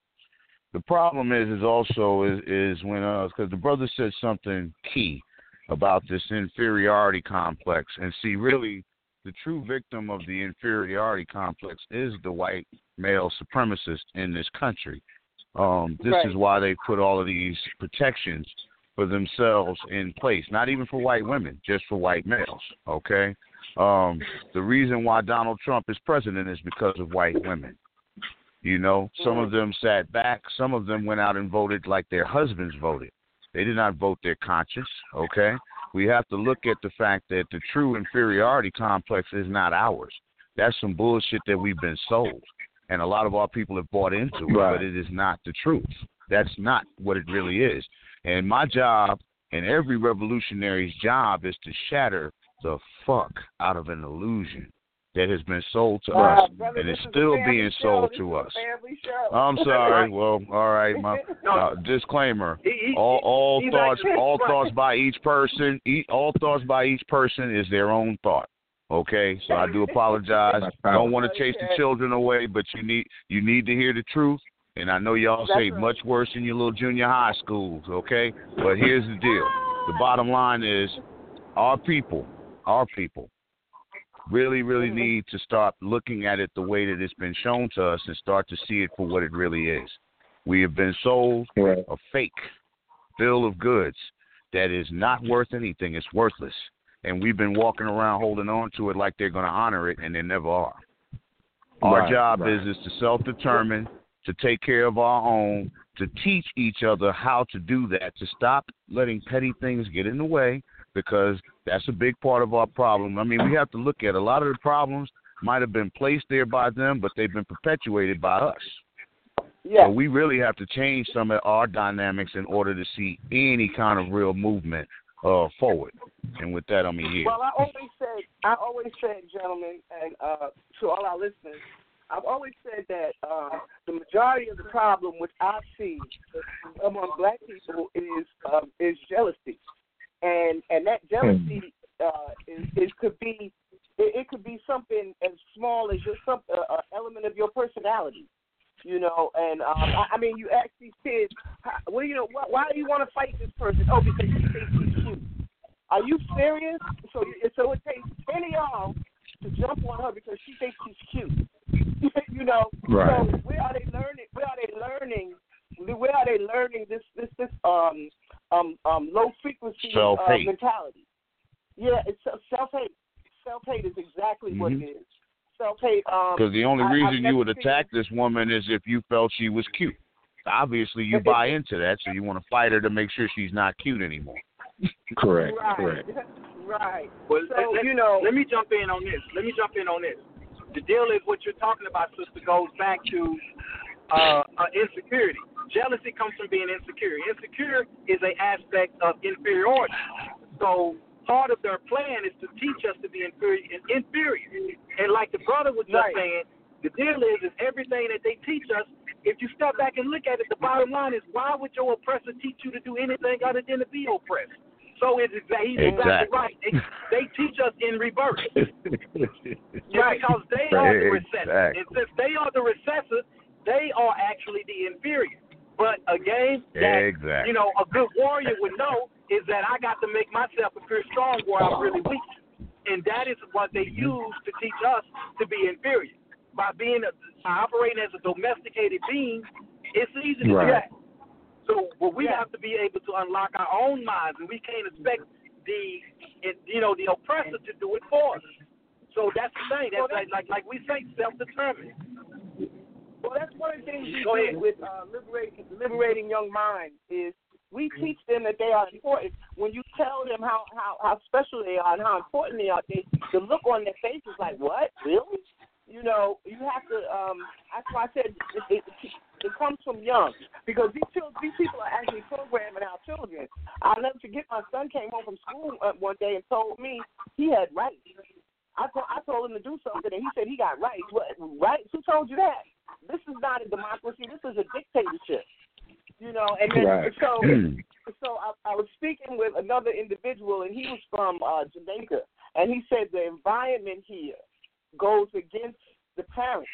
the problem is, is also is is when uh, because the brother said something key about this inferiority complex, and see, really, the true victim of the inferiority complex is the white male supremacist in this country. Um, this Right. is why they put all of these protections for themselves in place, not even for white women, just for white males. Okay. Um, the reason why Donald Trump is president is because of white women. You know, some of them sat back, some of them went out and voted like their husbands voted. They did not vote their conscience, okay? We have to look at the fact that the true inferiority complex is not ours. That's some bullshit that we've been sold. And a lot of our people have bought into it, Right. but it is not the truth. That's not what it really is. And my job and every revolutionary's job is to shatter the fuck out of an illusion that has been sold to Wow, us brother, and this is is still family being show. sold This to is us. I'm sorry. Well, all right. My uh, disclaimer: He- he- all all thoughts actually all right. thoughts by each person each, all thoughts by each person is their own thought. Okay, so I do apologize. I don't want to chase the children away, but you need you need to hear the truth. And I know y'all say right. much worse in your little junior high schools. Okay, but here's the deal: the bottom line is, our people, our people, really, really Mhm. need to start looking at it the way that it's been shown to us and start to see it for what it really is. We have been sold Right. a fake bill of goods that is not worth anything. It's worthless. And we've been walking around holding on to it like they're going to honor it, and they never are. Our Right, job right. is is to self-determine, to take care of our own, to teach each other how to do that, to stop letting petty things get in the way, because that's a big part of our problem. I mean, we have to look at a lot of the problems might have been placed there by them, but they've been perpetuated by us. Yes. So we really have to change some of our dynamics in order to see any kind of real movement uh, forward. And with that, I'm here. Well, I always said, I always said, gentlemen, and uh, to all our listeners, I've always said that uh, the majority of the problem, which I see among black people, is um, is jealousy, and and that jealousy uh, it, it could be it, it could be something as small as just some uh, uh, element of your personality. You know, and um, I, I mean, you ask these kids, how, well, you know, why, why do you want to fight this person? Oh, because she thinks he's cute. Are you serious? So, so it takes ten of y'all to jump on her because she thinks she's cute. you know, right. so where are they learning? Where are they learning? Where are they learning this this this um um um low frequency uh, mentality? Yeah, it's self hate. Self hate is exactly mm-hmm. what it is. Self hate. Um, because the only reason you would attack this woman is if you felt she was cute. Obviously, you buy into that, so you want to fight her to make sure she's not cute anymore. correct. Right. Correct. Right. Well, so, let, you know, let me jump in on this. Let me jump in on this. The deal is what you're talking about, sister, goes back to uh, uh, insecurity. Jealousy comes from being insecure. Insecure is an aspect of inferiority. So part of their plan is to teach us to be inferior. inferior. And like the brother was just right. saying, the deal is, is everything that they teach us. If you step back and look at it, the bottom line is, why would your oppressor teach you to do anything other than to be oppressed? So it's he's exactly, exactly right. They, they teach us in reverse. right. Because they are the recessor. And since they are the recessor, they are actually the inferior. But a game that exactly. you know a good warrior would know is that I got to make myself appear strong where I'm really weak, and that is what they use to teach us to be inferior. By being a, operating as a domesticated being, it's easy to right. do that. So, well, we yeah. have to be able to unlock our own minds, and we can't expect the, you know, the oppressor to do it for us. So that's the thing. That's, well, that's like, like, like we say, self-determined. Well, that's one of the things we do with uh, liberating, liberating young minds is we teach them that they are important. When you tell them how how how special they are and how important they are, they the look on their face is like, what, really? You know, you have to. um That's why I said it, it, it comes from young because these children, these people are actually programming our children. I'll never forget. My son came home from school uh, one day and told me he had rights. I told I told him to do something, and he said he got rights. What rights? Who told you that? This is not a democracy. This is a dictatorship. You know, and then right. so so I, I was speaking with another individual, and he was from uh, Jamaica, and he said the environment here goes against the parents.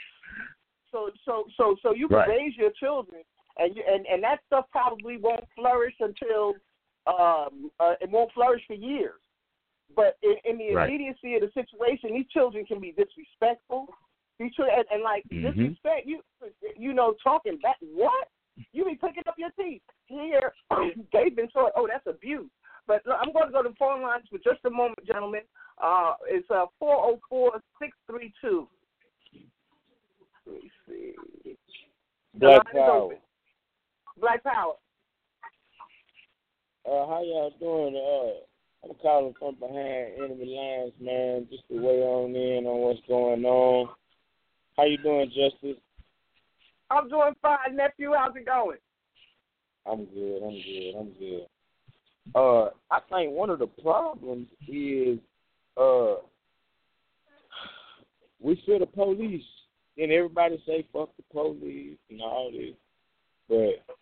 So so so so you can right. raise your children, and you, and and that stuff probably won't flourish until um uh, it won't flourish for years. But in, in the right. immediacy of the situation, these children can be disrespectful. These children, and, and like mm-hmm. disrespect, you you know, talking back. What? You be picking up your teeth here. They've been taught. Oh, that's abuse. But look, I'm going to go to the phone lines for just a moment, gentlemen. Uh, it's uh four zero oh four six three two. Let me see. Black Power. Black Power. Uh, how y'all doing? Uh, I'm calling from behind enemy lines, man. Just to weigh on in on what's going on. How you doing, Justice? I'm doing fine, nephew. How's it going? I'm good. I'm good. I'm good. Uh, I think one of the problems is uh we fear the police, and everybody say fuck the police and all this, but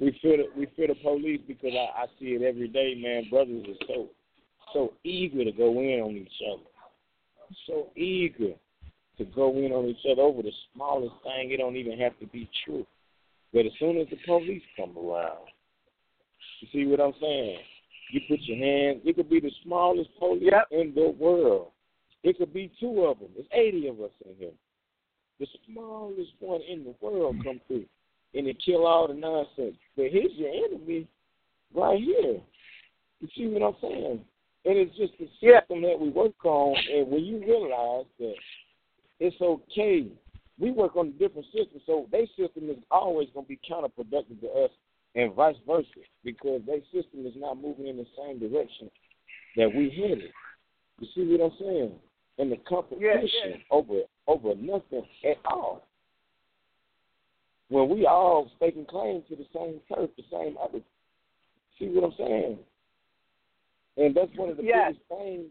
we fear the, we fear the police because I, I see it every day, man. Brothers are so so eager to go in on each other. So eager to go in on each other over the smallest thing. It don't even have to be true. But as soon as the police come around, you see what I'm saying? You put your hands. It could be the smallest police yep. in the world. It could be two of them. There's 80 of us in here. The smallest one in the world come through, and they kill all the nonsense. But here's your enemy, right here. You see what I'm saying? And it's just the system yeah. that we work on. And when you realize that it's okay, we work on a different system. So their system is always going to be counterproductive to us, and vice versa, because their system is not moving in the same direction that we headed. You see what I'm saying? And the competition yeah, yeah. over over nothing at all. When we all staking claim to the same turf, the same other. See what I'm saying? And that's one of the yes. biggest things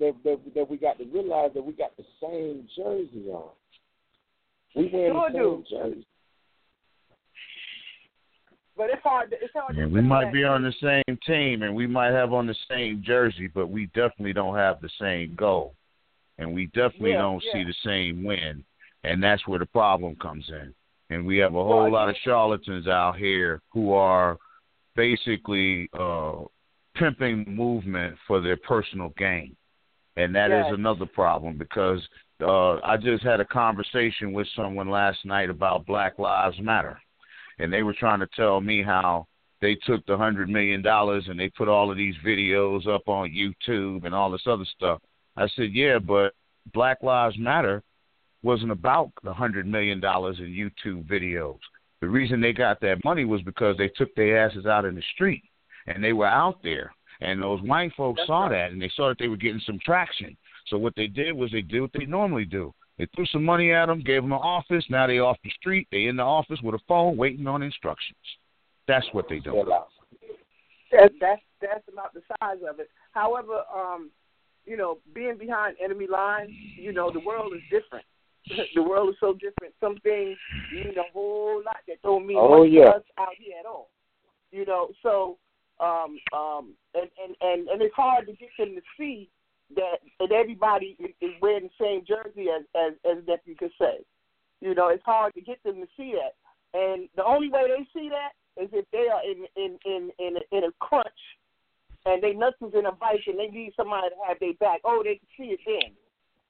that, that that we got to realize that we got the same jersey on. We wear sure the same do. jersey. But it's hard. To, it's hard. Yeah, to we might that. be on the same team, and we might have on the same jersey, but we definitely don't have the same goal, and we definitely Yeah, don't yeah. see the same win, and that's where the problem comes in. And we have a whole Well, lot of charlatans out here who are basically uh, pimping movement for their personal gain, and that is Yes. another problem because uh, I just had a conversation with someone last night about Black Lives Matter, and they were trying to tell me how they took the hundred million dollars and they put all of these videos up on YouTube and all this other stuff. I said, yeah, but Black Lives Matter wasn't about the hundred million dollars in YouTube videos. The reason they got that money was because they took their asses out in the street and they were out there. And those white folks That's saw right. that and they saw that they were getting some traction. So what they did was they did what they normally do. They threw some money at them, gave them an office. Now they off the street. They in the office with a phone, waiting on instructions. That's what they do. That's that's that's about the size of it. However, um, you know, being behind enemy lines, you know, the world is different. the world is so different. Some things mean a whole lot that don't mean Oh, much yeah. to us out here at all. You know, so um, um, and, and and and it's hard to get them to see that that everybody is, wearing the same jersey as as as nephew could say. You know, it's hard to get them to see that. And the only way they see that is if they are in in in in a, in a crunch and they nuts is in a vice and they need somebody to have their back. Oh, they can see it then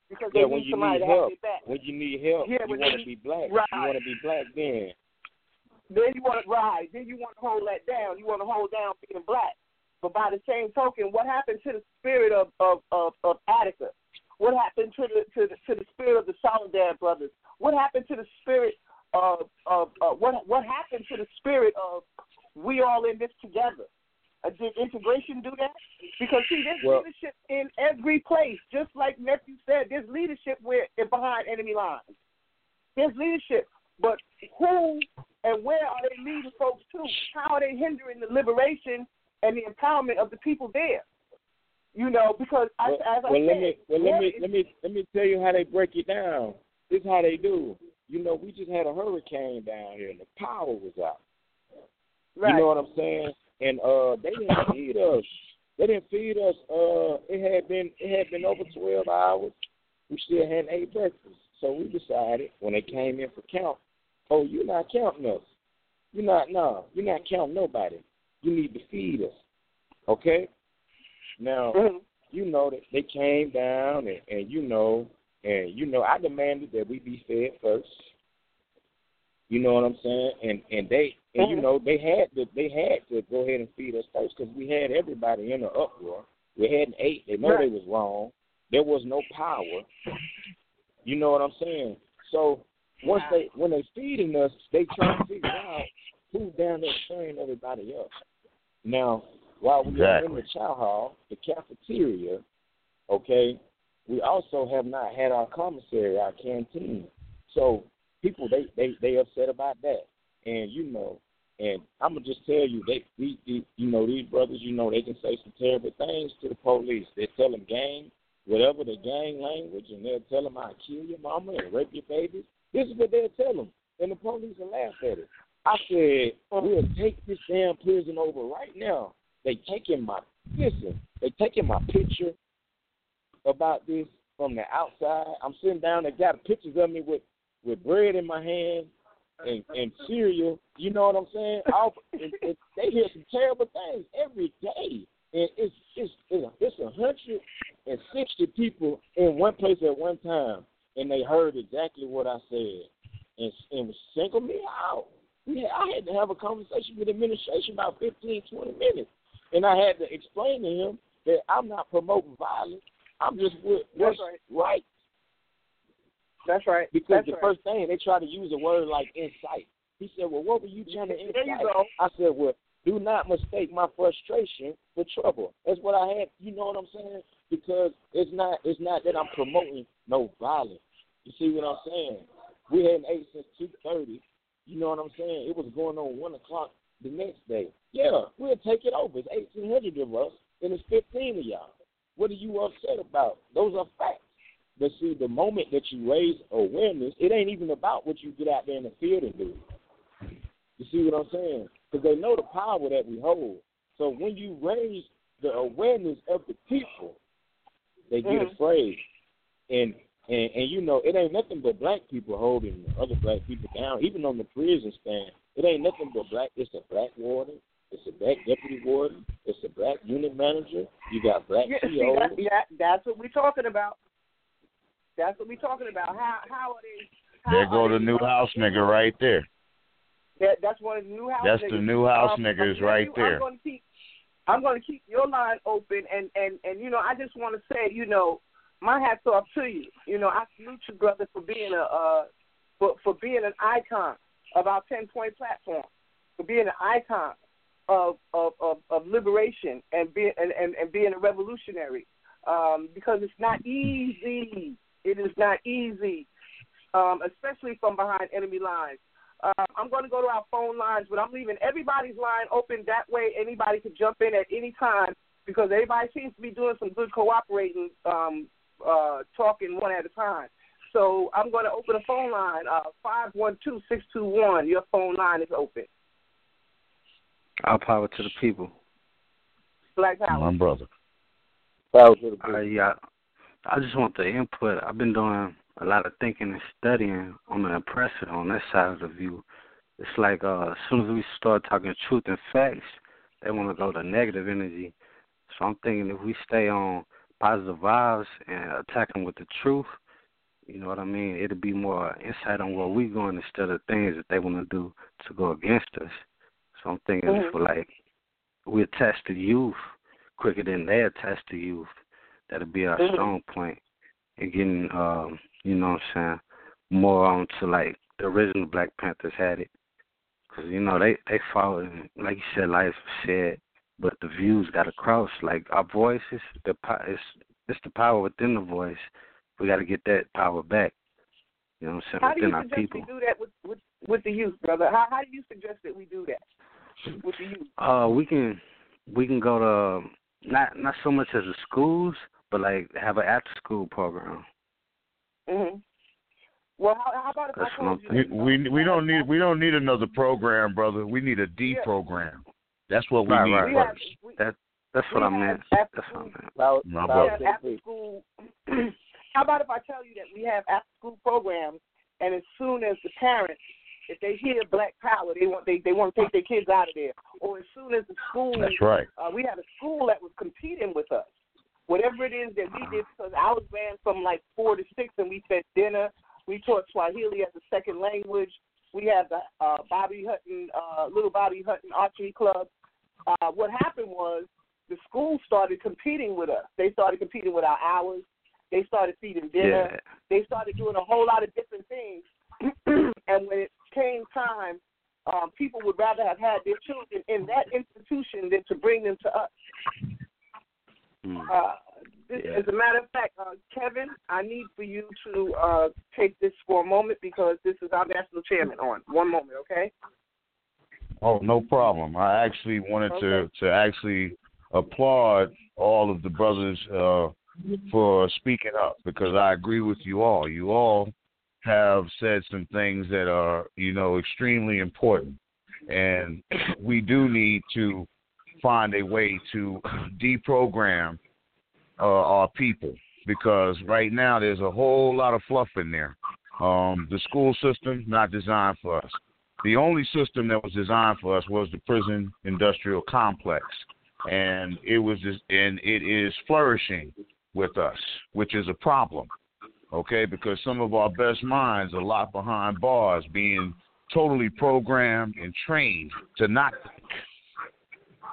because they Yeah, when need you somebody need to have help, their back. when you need help, Yeah, you want to be black. right. You want to be black then. Then you want to rise. Then you want to hold that down. You want to hold down being black. But by the same token, what happened to the spirit of of of, of Attica? What happened to the to the to the spirit of the Soledad brothers? What happened to the spirit of of uh, what what happened to the spirit of we all in this together? Uh, did integration do that? Because see, there's Well- leadership in every place. Just like nephew said, there's leadership where behind enemy lines. There's leadership, but who and where are they leading folks to? How are they hindering the liberation and the empowerment of the people there? You know, because I, Well, as I well said, let me well let me let me let me tell you how they break it down. This is how they do. You know, we just had a hurricane down here and the power was out. right. You know what I'm saying? And uh they didn't feed us. They didn't feed us. Uh it had been it had been over twelve hours. We still hadn't ate breakfast. So we decided when they came in for count, oh, you're not counting us. You're not no, you're not counting nobody. You need to feed us. Okay? Now Mhm. you know that they came down and, and you know and you know I demanded that we be fed first. You know what I'm saying? And and they and you Mhm. know they had to they had to go ahead and feed us first because we had everybody in an uproar. We hadn't ate. They know Right. they was wrong. There was no power. You know what I'm saying? So once they when they feeding us, they try to figure out who's down there spraying everybody else. Now, while we are in the chow hall, the cafeteria, okay, we also have not had our commissary, our canteen. So people they they they upset about that, and you know, and I'm gonna just tell you they these, these you know these brothers you know they can say some terrible things to the police. They tell them gang whatever the gang language, and they'll tell them I'll kill your mama and rape your babies. This is what they'll tell them, and the police will laugh at it. I said we'll take this damn prison over right now. They taking my listen. They taking my picture about this from the outside. I'm sitting down. They got pictures of me with with bread in my hand and and cereal. You know what I'm saying? All, and, and they hear some terrible things every day, and it's it's it's a hundred and sixty people in one place at one time, and they heard exactly what I said, and and was singled me out. Had, I had to have a conversation with the administration about 15, 20 minutes, and I had to explain to him that I'm not promoting violence. I'm just with what's That's right. That's right. Because That's the right. first thing they try to use a word like incite. He said, "Well, what were you trying to There you go. I said, "Well, do not mistake my frustration for trouble." That's what I had. You know what I'm saying? Because it's not it's not that I'm promoting no violence. You see what I'm saying? We hadn't ate since two thirty. You know what I'm saying? It was going on one o'clock the next day. Yeah, we'll take it over. It's eighteen hundred of us, and it's fifteen of y'all. What are you upset about? Those are facts. But see, the moment that you raise awareness, it ain't even about what you get out there in the field and do. You see what I'm saying? Because they know the power that we hold. So when you raise the awareness of the people, they get Mhm. afraid. And, and and you know, it ain't nothing but black people holding other black people down, even on the prison stand. It ain't nothing but black. It's a black warden. It's a black deputy warden. It's a black unit manager. You got black Yeah, see, that, yeah, that's what we're talking about. That's what we're talking about. How how are they? How There go are the new house nigga right there. That, that's one of the new house. That's niggas. the new house Um, niggas I'm right you- there. I'm going to keep. I'm going to keep your line open, and and and you know, I just want to say, you know, my hats off to you. You know, I salute you, brother, for being a uh, for for being an icon of our ten point platform, for being an icon of of of, of liberation and being and, and, and being a revolutionary. Um, because it's not easy. It is not easy, um, especially from behind enemy lines. Uh, I'm going to go to our phone lines, but I'm leaving everybody's line open. That way, anybody can jump in at any time because everybody seems to be doing some good cooperating, um, uh, talking one at a time. So I'm going to open the phone line. Uh, five one two six two one. Your phone line is open. All power to the people. Black Power. My brother. Power to the people. Uh, yeah, I just want the input. I've been doing a lot of thinking and studying on the oppressor on that side of the view. It's like uh, as soon as we start talking truth and facts, they want to go to negative energy. So I'm thinking if we stay on positive vibes and attack them with the truth, you know what I mean? It'll be more insight on where we're going instead of things that they want to do to go against us. So I'm thinking Mhm. if we like we attach the youth quicker than they attach the youth, that'll be our Mhm. strong point. And getting, um, you know what I'm saying, more on to like the original Black Panthers had it. Because, you know, they, they fought, like you said, life said, but the views got to cross. Like our voices, the po- it's, it's the power within the voice. We got to get that power back. You know what I'm saying? How do you our suggest people. we do that with, with with the youth, brother? How how do you suggest that we do that with the youth? Uh, we can we can go to not not so much as the schools, but like have an after school program. hmm Well, how, how about if That's I what I'm told you? We, we we don't need we don't need another program, brother. We need a D Yeah. deprogram. That's what we Right, need right, We right. have, first. we, That that's what I have meant. after That's what I school- meant. Power, My power we brother. to have the after school. how about if I tell you that we have after school programs, and as soon as the parents, if they hear Black Power, they want they they want to take their kids out of there, or as soon as the school, That's right. uh, we had a school that was competing with us. Whatever it is that we did, because I was ran from like four to six, and we fed dinner. We taught Swahili as a second language. We had the uh, Bobby Hutton, uh, little Bobby Hutton Archery Club. Uh, what happened was the school started competing with us. They started competing with our hours. They started feeding dinner. Yeah. They started doing a whole lot of different things. and when it came time, um, people would rather have had their children in that institution than to bring them to us. Mm. Uh, this, Yeah. As a matter of fact, uh, Kevin, I need for you to uh, take this for a moment because this is our national chairman on. One moment, okay? Oh, no problem. I actually wanted to to actually applaud all of the brothers uh, for speaking up because I agree with you all. You all have said some things that are, you know, extremely important, and we do need to find a way to deprogram uh, our people because right now there's a whole lot of fluff in there. Um, the school system not designed for us. The only system that was designed for us was the prison industrial complex, and it was just, and it is flourishing with us, which is a problem. Okay, because some of our best minds are locked behind bars, being totally programmed and trained to not think.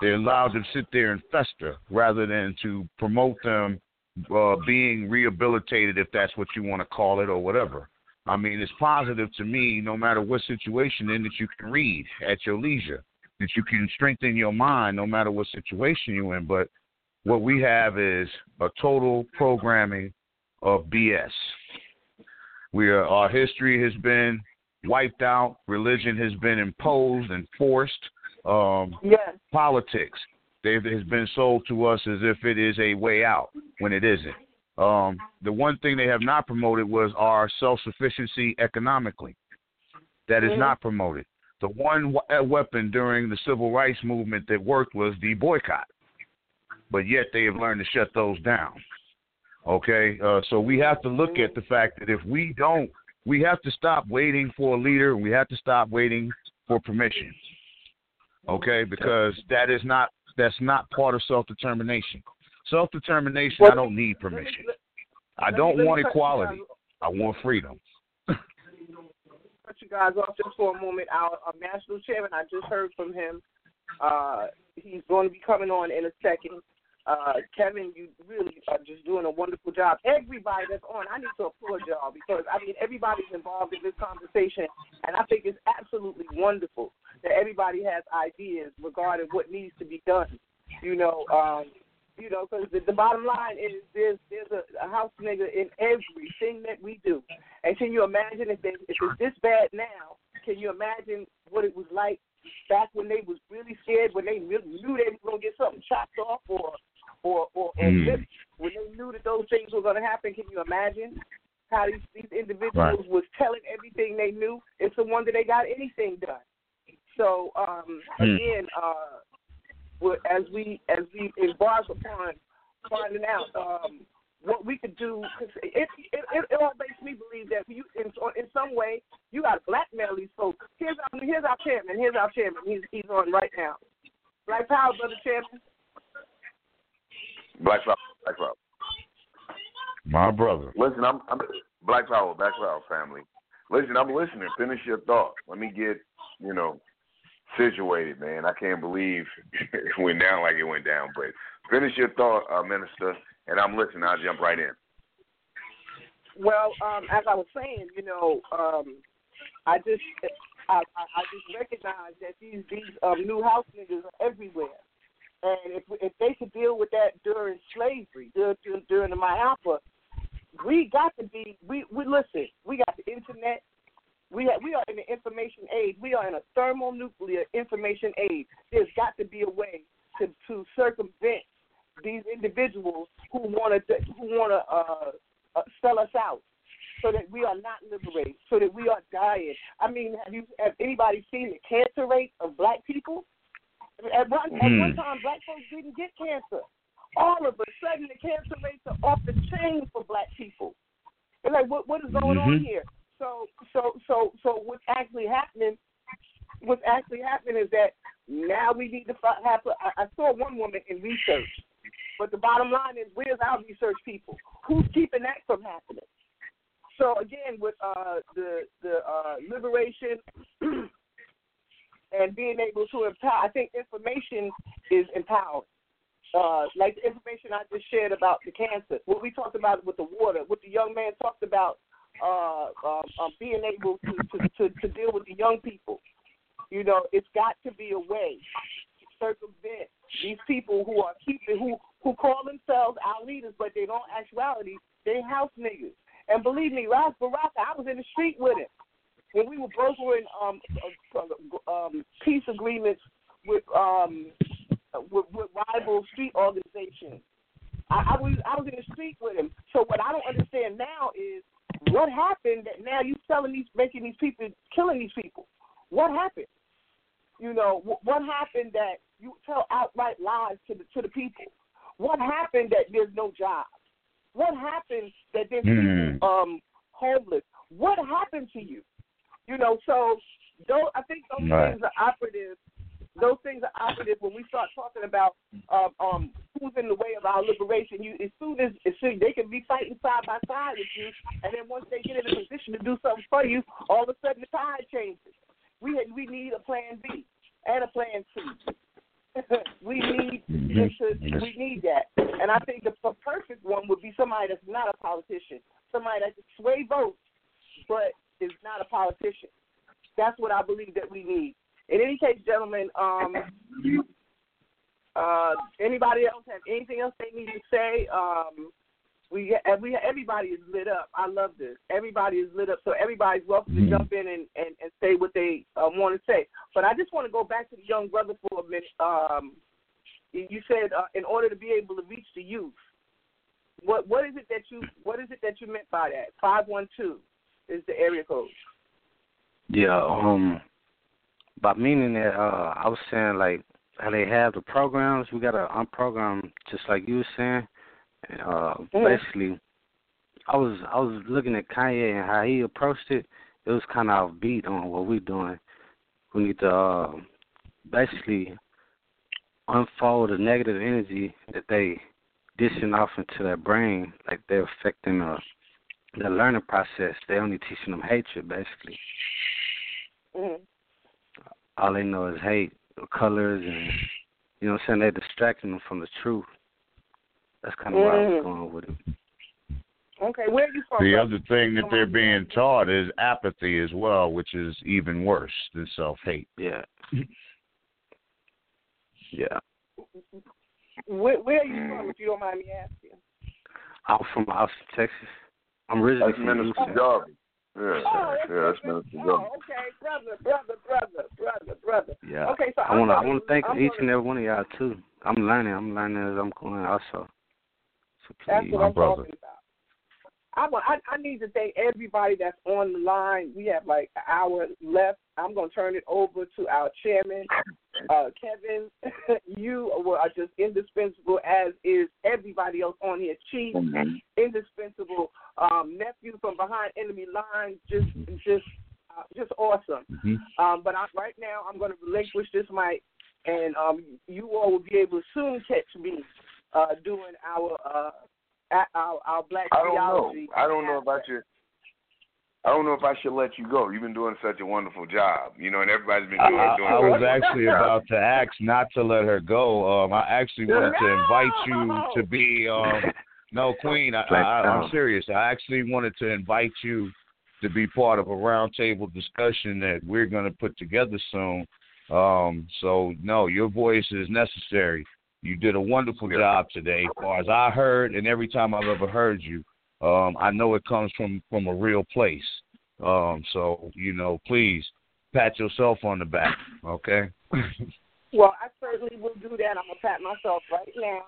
They're allowed to sit there and fester rather than to promote them uh, being rehabilitated, if that's what you want to call it, or whatever. I mean, it's positive to me, no matter what situation in that you can read at your leisure, that you can strengthen your mind, no matter what situation you're in. But what we have is a total programming of BS. We are, our history has been wiped out. Religion has been imposed and forced. Um, Yes. politics. They, it has been sold to us as if it is a way out when it isn't. Um, the one thing they have not promoted was our self sufficiency economically. That is not promoted. the one uh, weapon during the civil rights movement that worked was the boycott. But yet they have learned to shut those down. Okay, uh, so we have to look at the fact that if we don't, we have to stop waiting for a leader. We have to stop waiting for permission. Okay, because that is not that's not part of self determination. Self determination, I don't need permission. I don't want equality. I want freedom. Cut you guys off just for a moment. Our, our national chairman, I just heard from him. Uh, he's going to be coming on in a second. Uh, Kevin, you really are just doing a wonderful job. Everybody that's on, I need to applaud y'all because I mean everybody's involved in this conversation, and I think it's absolutely wonderful that everybody has ideas regarding what needs to be done. You know, um, you know, because the, the bottom line is there's there's a, a house nigga in everything that we do. And can you imagine if they if it's this bad now? Can you imagine what it was like back when they was really scared when they really knew they were gonna get something chopped off or or or, or mm. when they knew that those things were gonna happen? Can you imagine? How these, these individuals right. was telling everything they knew. It's the wonder they got anything done. So um, mm. again, uh, as we as we embark upon finding out um, what we could do. Cause it, it, it, it all makes me believe that you, in, in some way, you got to blackmail these folks. Here's our, here's our chairman. Here's our chairman. He's he's on right now. Black Power, brother chairman. Black Power, Black Power. My brother. Listen, I'm, I'm Black Power, Black Power family. Listen, I'm listening. Finish your thought. Let me get, you know, situated, man. I can't believe it went down like it went down. But finish your thought, uh, Minister, and I'm listening. I'll jump right in. Well, um, as I was saying, you know, um, I just I, I just recognize that these these um, new house niggas are everywhere, and if if they could deal with that during slavery, during during the Maafa, we got to be we we listen. We got the internet, we have, we are in the information age. We are in a thermonuclear information age. There's got to be a way to to circumvent these individuals who want to who want to uh, uh, sell us out, so that we are not liberated, so that we are dying. I mean, have you have anybody seen the cancer rate of black people? At one mm. at one hmm. time, black folks didn't get cancer. All of a sudden, the cancer rates are off the chain for black people. It's like, what what is going mm-hmm. on here? So so so so what's actually happening? What's actually happening is that now we need to have. I, I saw one woman in research, but the bottom line is, where's our research people? Who's keeping that from happening? So again, with uh, the the uh, liberation and being able to empower, I think information is empowering. Uh, like the information I just shared about the cancer, what we talked about with the water, what the young man talked about uh, um, um, being able to, to, to, to deal with the young people. You know, it's got to be a way to circumvent these people who are keeping who who call themselves our leaders, but they don't actuality they house niggas. And believe me, Ras Baraka, I was in the street with him when we were brokering um, uh, um, peace agreements with um, with, with rival street organizations. I, I was I was in the street with him. So what I don't understand now is what happened that now you selling these, making these people, killing these people? What happened? You know, what happened that you tell outright lies to the to the people? What happened that there's no jobs? What happened that there's mm. people um homeless? What happened to you? You know, so those I think those right. things are operative those things are operative when we start talking about um, um, who's in the way of our liberation. You, as soon as, as soon, they can be fighting side by side with you, and then once they get in a position to do something for you, all of a sudden the tide changes. We we need a plan B and a plan C. we need mm-hmm. we need that, and I think the perfect one would be somebody that's not a politician, somebody that can sway votes, but is not a politician. That's what I believe that we need. In any case, gentlemen, um, uh, anybody else have anything else they need to say? Um, we we everybody is lit up. I love this. Everybody is lit up, so everybody's welcome to mm-hmm. jump in and, and, and say what they uh, want to say. But I just want to go back to the young brother for a minute. Um, you said uh, in order to be able to reach the youth, what what is it that you what is it that you meant by that? Five one two is the area code. Yeah, um, by meaning that uh I was saying like how they have the programs, we gotta unprogram just like you were saying. Uh basically I was I was looking at Kanye and how he approached it. It was kinda offbeat on what we're doing. We need to uh basically unfold the negative energy that they dishing off into their brain, like they're affecting uh the learning process. They only teaching them hatred basically. Mhm. all they know is hate, colors, and you know what I'm saying. They're distracting them from the truth. That's kind of where I was Mhm. going with it. Okay, where are you from? The brother? other thing that they're being taught is apathy as well, which is even worse than self hate. Yeah. Yeah. Where, where are you from, if you don't mind me asking? I'm from Austin, Texas. I'm originally That's from Minister Houston. Jarvis. Yeah, Oh, yeah, that's Minister Oh, okay, brother, brother, brother, brother, brother. Yeah. Okay, so I want to. I want to thank I'm each gonna- and every one of y'all too. I'm learning. I'm learning as I'm going also. So That's please, what my I'm brother. talking about. I, want, I I need to thank everybody that's on the line. We have like an hour left. I'm going to turn it over to our chairman, uh, Kevin. you are just indispensable, as is everybody else on here. Chief, indispensable. Um, nephew from behind enemy lines, just just uh, just awesome. Um, but I, right now, I'm going to relinquish this mic, and um, you all will be able to soon catch me uh, doing our uh, our, our black I don't know. theology. I don't know if I should. I don't know if I should let you go. You've been doing such a wonderful job, you know, and everybody's been I, doing. I, doing I was actually job. about to ask not to let her go. Um, I actually wanted to invite you to be. Um, no, Queen, I, I, I'm serious. I actually wanted to invite you to be part of a roundtable discussion that we're going to put together soon. Um, so no, your voice is necessary. You did a wonderful job today, as far as I heard, and every time I've ever heard you, um, I know it comes from from a real place. Um, so you know, please pat yourself on the back, okay? Well, I certainly will do that. I'm gonna pat myself right now.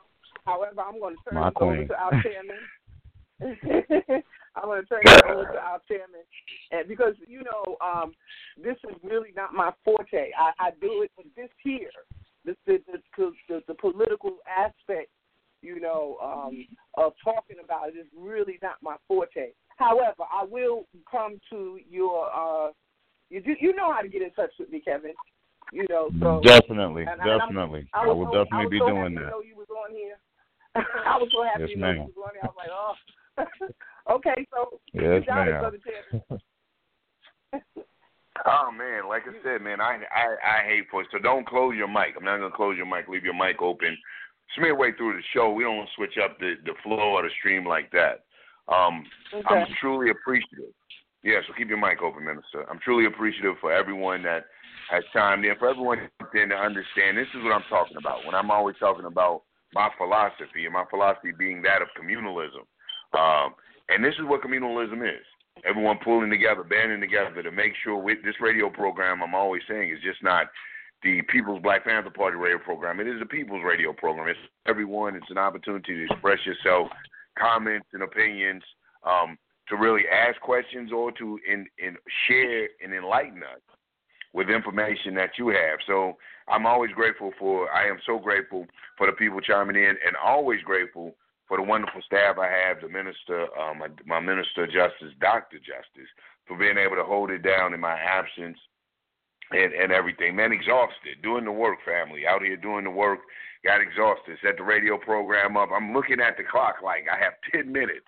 However, I'm going to turn My it over to our chairman. I'm going to turn it over to our chairman, and because you know, um, this is really not my forte. I, I do it, but this here, this the the, the, the, the political aspect, you know, um, of talking about it is really not my forte. However, I will come to your. Uh, you do, you know how to get in touch with me, Kevin. You know, so Definitely, and- and definitely. I I, was will so- definitely I was be so doing happy that. To know you was on here. I was so happy Yes, to know ma'am. you was on here. I was like, oh. okay, so Yes, you ma'am. Oh man, like I said, man, I I, I hate for it. So don't close your mic. I'm not gonna close your mic. Leave your mic open. It's midway through the show. We don't switch up the the flow of the stream like that. Um, I'm truly appreciative. Yeah, so keep your mic open, Minister. I'm truly appreciative for everyone that has chimed in, for everyone then to understand. This is what I'm talking about. When I'm always talking about my philosophy, and my philosophy being that of communalism. Um, and this is what communalism is. Everyone pulling together, banding together to make sure with this radio program, I'm always saying, is just not the People's Black Panther Party radio program. It is a People's radio program. It's everyone. It's an opportunity to express yourself, comments and opinions, um, to really ask questions or to in, in share and enlighten us with information that you have. So I'm always grateful for. I am so grateful for the people chiming in, and always grateful for the wonderful staff I have, the minister, um, my, my minister of justice, Doctor Justice, for being able to hold it down in my absence and and everything. Man, exhausted doing the work, family out here doing the work. Got exhausted. Set the radio program up. I'm looking at the clock like I have ten minutes.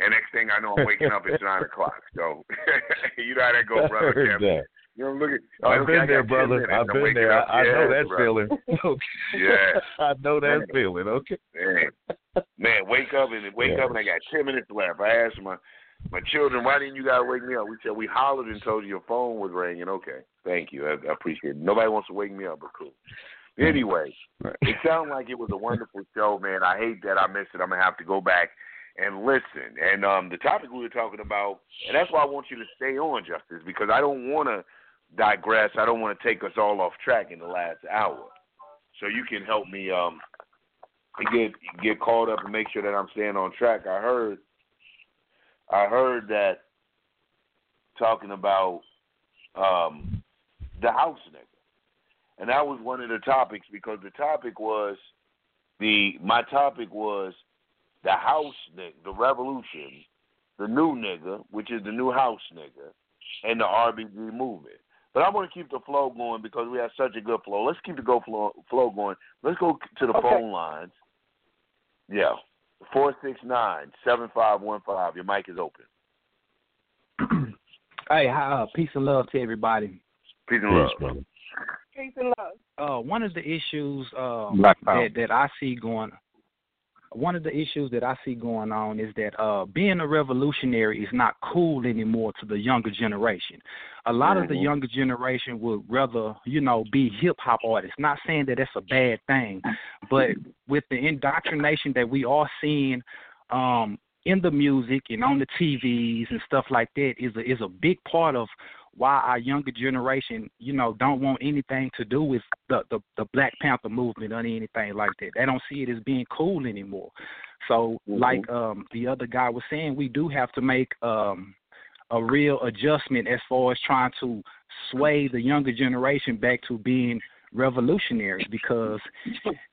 And next thing I know, I'm waking up. It's nine o'clock. So you know how that goes, brother. heard Kevin. that. You know, look at. I've okay, been there, brother. minutes. I've I'm been there. up. I, I know Yes, that brother. feeling. Yeah. I know that Man. feeling. Okay. Man, man, wake up and wake Yeah. up and I got ten minutes left. I asked my my children, why didn't you guys wake me up? We said we hollered and told you your phone was ringing. Okay, thank you. I, I appreciate it. Nobody wants to wake me up, but cool. Anyway, it sounded like it was a wonderful show, man. I hate that I missed it. I'm gonna have to go back and listen. And um, the topic we were talking about, and that's why I want you to stay on, Justice, because I don't want to digress. I don't want to take us all off track in the last hour. So you can help me um, get get caught up and make sure that I'm staying on track. I heard, I heard that talking about um, the house nigga. and that was one of the topics because the topic was the my topic was the house nigga, the revolution, the new nigga, which is the new house nigga, and the RBG movement. But I want to keep the flow going because we have such a good flow. Let's keep the go flow, flow going. Let's go to the okay. phone lines. Yeah. Four six nine seven five one five. Your mic is open. hey, uh, peace and love to everybody. Peace and love, brother. Peace and love. Uh, one of the issues um, that that I see going one of the issues that I see going on is that uh, being a revolutionary is not cool anymore to the younger generation. A lot mm-hmm. of the mm-hmm. younger generation would rather, you know, be hip hop artists. Not saying that that's a bad thing, but with the indoctrination that we are seeing um, in the music and on the TVs and stuff like that is a, is a big part of why our younger generation, you know, don't want anything to do with the, the the Black Panther movement or anything like that. They don't see it as being cool anymore. So, mm-hmm. like um the other guy was saying, we do have to make um a real adjustment as far as trying to sway the younger generation back to being revolutionary because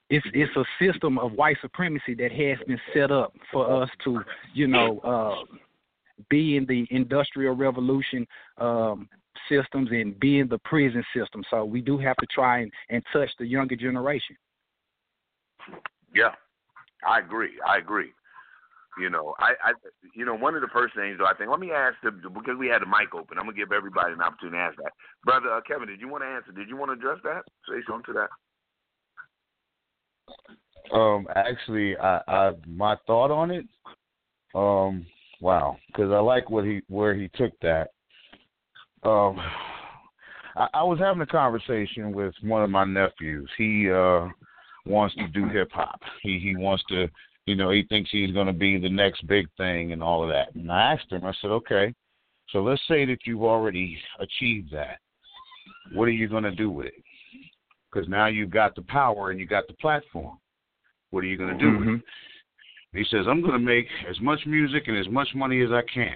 it's it's a system of white supremacy that has been set up for us to, you know, uh be in the industrial revolution um, systems and be in the prison system. So we do have to try and, and touch the younger generation. Yeah, I agree. I agree. You know, I, I, you know, one of the first things though, I think. Let me ask the because we had the mic open. I'm gonna give everybody an opportunity to ask that. Brother uh, Kevin, did you want to answer? Did you want to address that? Say something to that. Um, actually, I, I my thought on it. Um, Wow, because I like what he where he took that. Um, I, I was having a conversation with one of my nephews. He uh wants to do hip hop. He he wants to, you know, he thinks he's going to be the next big thing and all of that. And I asked him. I said, okay, so let's say that you've already achieved that. What are you going to do with it? Because now you've got the power and you got the platform. What are you going to do mm-hmm. with it? He says, I'm going to make as much music and as much money as I can.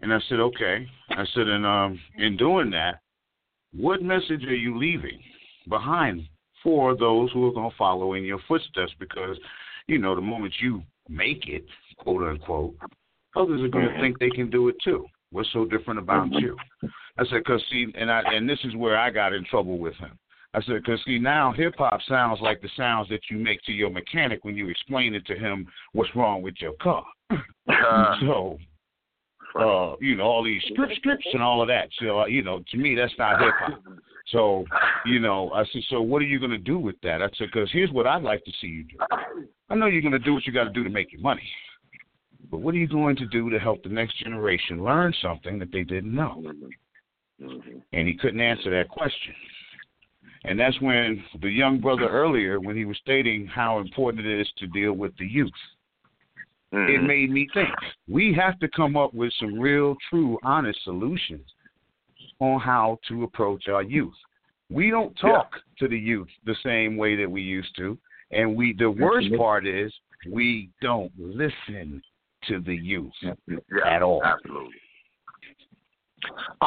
And I said, okay. I said, and um, in doing that, what message are you leaving behind for those who are going to follow in your footsteps? Because, you know, the moment you make it, quote unquote, others are going to think they can do it too. What's so different about you? I said, because see, and I and this is where I got in trouble with him. I said, because see, now hip hop sounds like the sounds that you make to your mechanic when you explain it to him what's wrong with your car. Uh, so, uh, you know, all these script scripts and all of that. So, uh, you know, to me, that's not hip hop. So, you know, I said, so what are you going to do with that? I said, because here's what I'd like to see you do. I know you're going to do what you got to do to make your money. But what are you going to do to help the next generation learn something that they didn't know? And he couldn't answer that question. And that's when the young brother earlier, when he was stating how important it is to deal with the youth, mm-hmm. it made me think we have to come up with some real, true, honest solutions on how to approach our youth. We don't talk yeah. to the youth the same way that we used to. And we the worst part is we don't listen to the youth yeah, at all. Absolutely.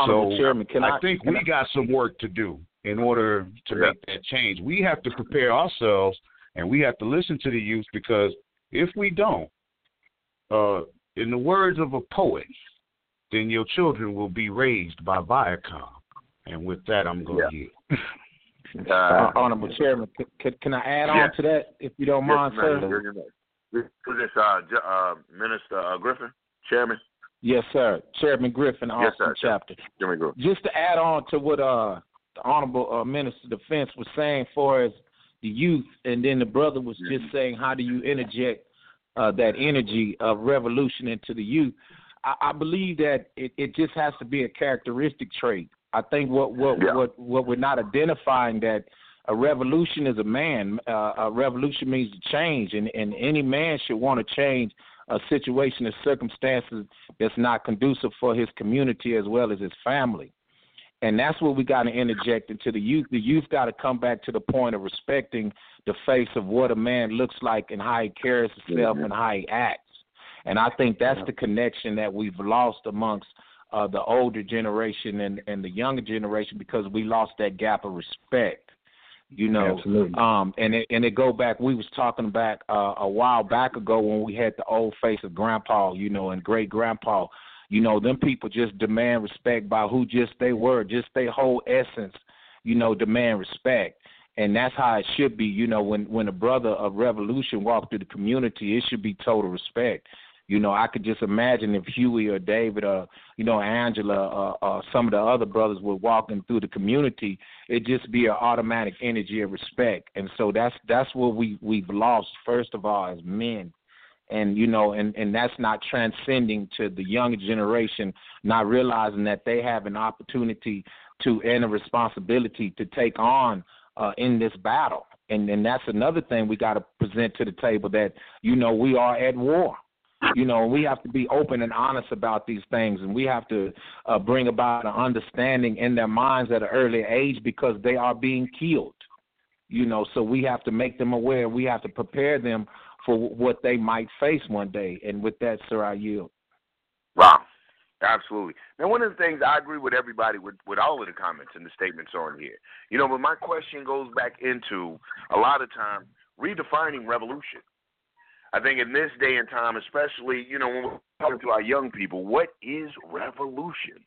So Chairman, I, I, think we got some work to do in order to make that change. We have to prepare ourselves and we have to listen to the youth because if we don't, uh, in the words of a poet, then your children will be raised by Viacom. And with that, I'm going to yeah. yield. uh, Honorable Chairman, can, can I add on to that, if you don't yes, mind, sir? Is this uh, uh, Minister uh, Griffin, Chairman? Yes, sir. Chairman Griffin, Austin yes, chapter. Chairman Just to add on to what uh, the Honorable uh, Minister of Defense was saying for as the youth, and then the brother was just saying, how do you interject uh, that energy of revolution into the youth? I, I believe that it, it just has to be a characteristic trait. I think what what yeah. what what we're not identifying that a revolution is a man. Uh, a revolution means to change, and and any man should want to change a situation or circumstances that's not conducive for his community as well as his family. And that's what we got to interject into the youth. The youth got to come back to the point of respecting the face of what a man looks like and how he carries himself mm-hmm. and how he acts. And I think that's the connection that we've lost amongst uh, the older generation and, and the younger generation because we lost that gap of respect. You know, Absolutely. um, and it and it go back. We was talking back uh, a while back ago when we had the old face of Grandpa, you know, and great Grandpa. You know, them people just demand respect by who just they were, just their whole essence. You know, demand respect, and that's how it should be. You know, when when a brother of revolution walk through the community, it should be total respect. You know, I could just imagine if Huey or David or you know Angela or, or some of the other brothers were walking through the community, it'd just be an automatic energy of respect. And so that's that's what we we've lost first of all as men. And you know, and and that's not transcending to the younger generation, not realizing that they have an opportunity to and a responsibility to take on uh, in this battle. And and that's another thing we got to present to the table that you know we are at war you know, we have to be open and honest about these things, and we have to uh, bring about an understanding in their minds at an early age because they are being killed. You know, so we have to make them aware. We have to prepare them for what they might face one day. And with that, sir, I yield. Wow. Absolutely. Now, one of the things I agree with everybody with, with all of the comments and the statements on here. You know, but my question goes back into a lot of time redefining revolution. I think in this day and time, especially, you know, when we're talking to our young people, what is revolution?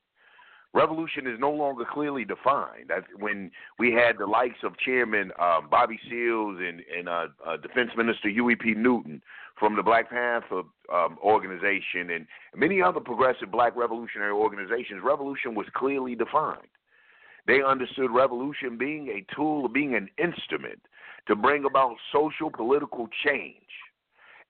Revolution is no longer clearly defined. When we had the likes of Chairman uh, Bobby Seals and, and uh, uh, Defense Minister Huey P. Newton from the Black Panther um, organization and many other progressive black revolutionary organizations, revolution was clearly defined. They understood revolution being a tool, being an instrument to bring about social political change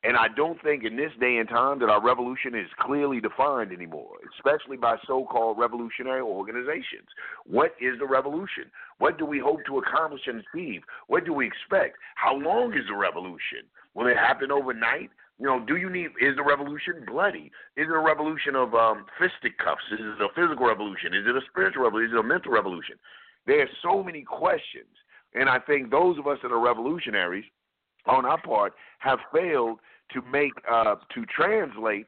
and I don't think in this day and time that our revolution is clearly defined anymore, especially by so called revolutionary organizations. What is the revolution? What do we hope to accomplish and achieve? What do we expect? How long is the revolution? Will it happen overnight? You know, do you need is the revolution bloody? Is it a revolution of um, fisticuffs? Is it a physical revolution? Is it a spiritual revolution? Is it a mental revolution? There are so many questions, and I think those of us that are revolutionaries on our part have failed to make uh, to translate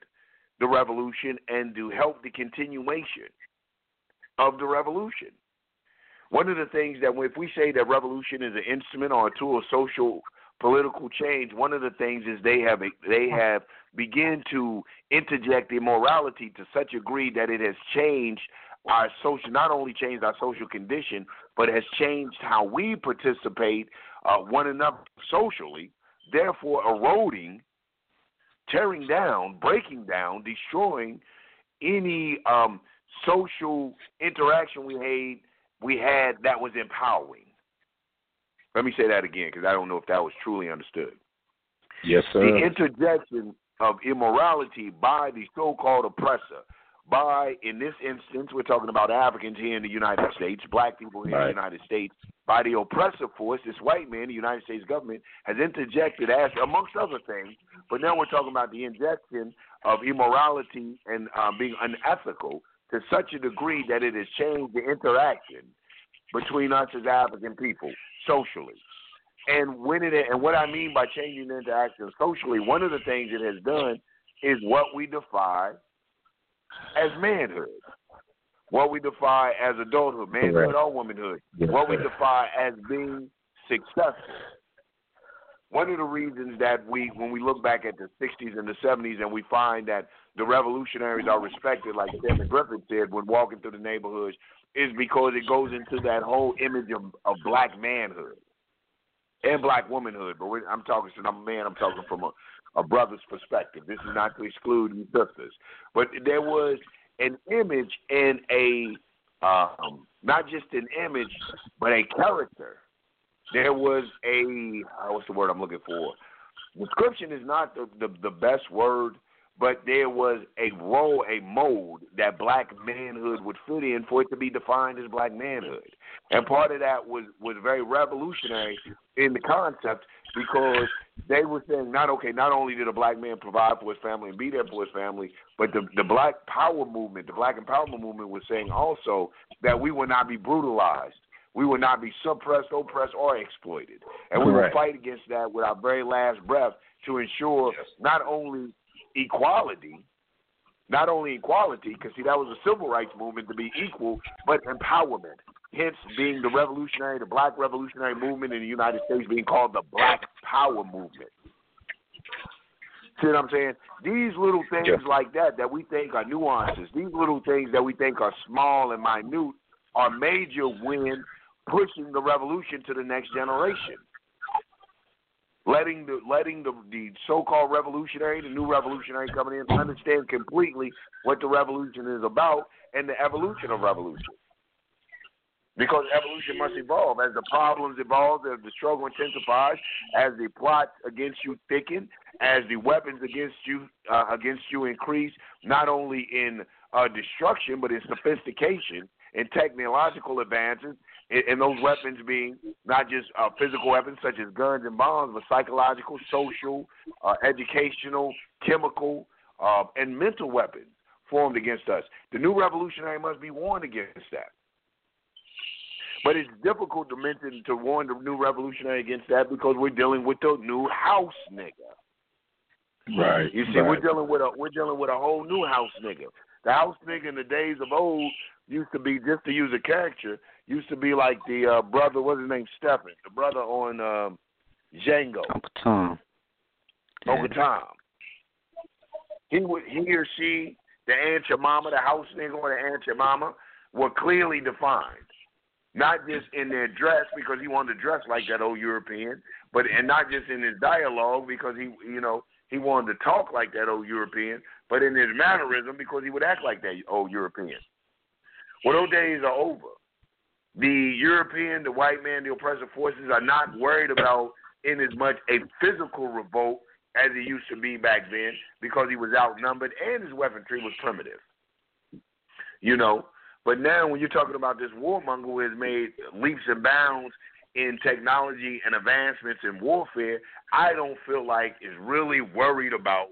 the revolution and to help the continuation of the revolution. One of the things that if we say that revolution is an instrument or a tool of social political change, one of the things is they have they have begun to interject immorality to such a degree that it has changed our social not only changed our social condition, but has changed how we participate uh, one another socially therefore eroding, tearing down, breaking down, destroying any um, social interaction we had we had that was empowering. Let me say that again because I don't know if that was truly understood. Yes, sir. The interjection of immorality by the so-called oppressor by, in this instance, we're talking about Africans here in the United States, black people here right. in the United States, by the oppressive force, this white man, the United States government, has interjected, as amongst other things, but now we're talking about the injection of immorality and uh, being unethical to such a degree that it has changed the interaction between us as African people socially. And when it and what I mean by changing the interaction socially, one of the things it has done is what we defy as manhood, what we define as adulthood, manhood or womanhood, what we define as being successful. One of the reasons that we, when we look back at the 60s and the 70s and we find that the revolutionaries are respected, like Devin Griffin said when walking through the neighborhoods, is because it goes into that whole image of, of black manhood and black womanhood. But I'm talking, to I'm a man, I'm talking from a, a brother's perspective. This is not to exclude sisters, but there was an image and a um, not just an image, but a character. There was a uh, what's the word I'm looking for? Description is not the, the, the best word, but there was a role, a mold that black manhood would fit in for it to be defined as black manhood. And part of that was was very revolutionary in the concept because they were saying not okay, not only did a black man provide for his family and be there for his family, but the the black power movement, the black empowerment movement was saying also that we will not be brutalized. We will not be suppressed, oppressed, or exploited. And we will fight against that with our very last breath to ensure yes. not only equality, not only equality, because see that was a civil rights movement to be equal, but empowerment. Hence being the revolutionary, the black revolutionary movement in the United States being called the Black Power Movement. See what I'm saying? These little things yeah. like that that we think are nuances, these little things that we think are small and minute, are major when pushing the revolution to the next generation. Letting the letting the, the so-called revolutionary, the new revolutionary coming in, understand completely what the revolution is about and the evolution of revolution. Because evolution must evolve. As the problems evolve, as the struggle intensifies, as the plots against you thicken, as the weapons against you uh, against you increase, not only in uh, destruction but in sophistication and technological advances, and those weapons being not just uh, physical weapons such as guns and bombs, but psychological, social, uh, educational, chemical, uh, and mental weapons formed against us. The new revolutionary must be warned against that. But it's difficult to mention to warn the new revolutionary against that because we're dealing with the new house nigga. Right. You see, right. we're dealing with a we're dealing with a whole new house nigga. The house nigga in the days of old used to be just to use a character used to be like the uh, brother. What's his name? Stephen, the brother on um, Django. Uncle Tom. Uncle Tom. He would he or she, the Aunt Jemima, the house nigga or the Aunt Jemima, were clearly defined not just in their dress because he wanted to dress like that old European, but and not just in his dialogue because he you know he wanted to talk like that old European, but in his mannerism because he would act like that old European. Well, those days are over. The European, the white man, the oppressive forces are not worried about in as much a physical revolt as it used to be back then because he was outnumbered and his weaponry was primitive. You know, but now, when you're talking about this warmonger who has made leaps and bounds in technology and advancements in warfare, I don't feel like is really worried about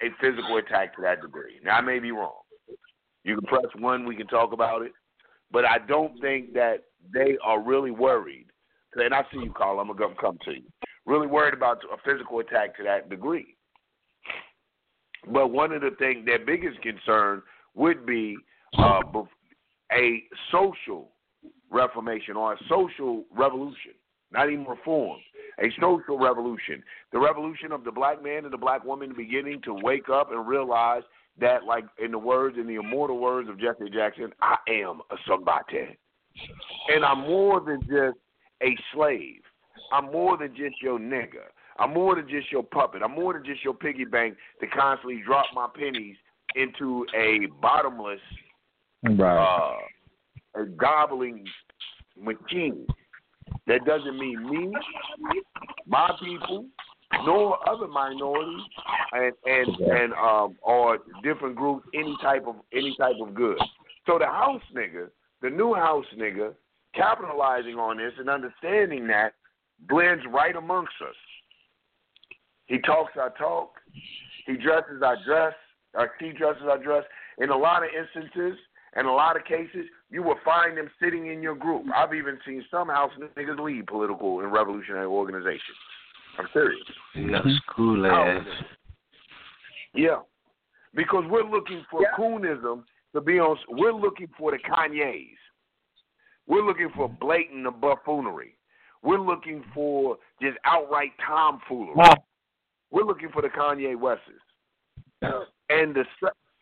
a physical attack to that degree. Now, I may be wrong. You can press one, we can talk about it. But I don't think that they are really worried. And I see you, Carl. I'm going to come to you. Really worried about a physical attack to that degree. But one of the things, their biggest concern would be uh, a social reformation or a social revolution, not even reform, a social revolution. The revolution of the black man and the black woman beginning to wake up and realize that, like in the words, in the immortal words of Jesse Jackson, I am a somebody. And I'm more than just a slave. I'm more than just your nigga. I'm more than just your puppet. I'm more than just your piggy bank to constantly drop my pennies into a bottomless right. uh, a gobbling machine. That doesn't mean me, my people, nor other minorities and and and um or different groups any type of any type of good. So the house nigga, the new house nigga, capitalizing on this and understanding that blends right amongst us. He talks I talk, he dresses I dress, or he dresses I dress. In a lot of instances, in a lot of cases, you will find them sitting in your group. I've even seen some house niggas lead political and revolutionary organizations. I'm serious. That's mhm. cool ass. Eh? Yeah, because we're looking for yeah. coonism to be on. We're looking for the Kanyes. We're looking for blatant buffoonery. We're looking for just outright tomfoolery. Wow. We're looking for the Kanye Wests. And the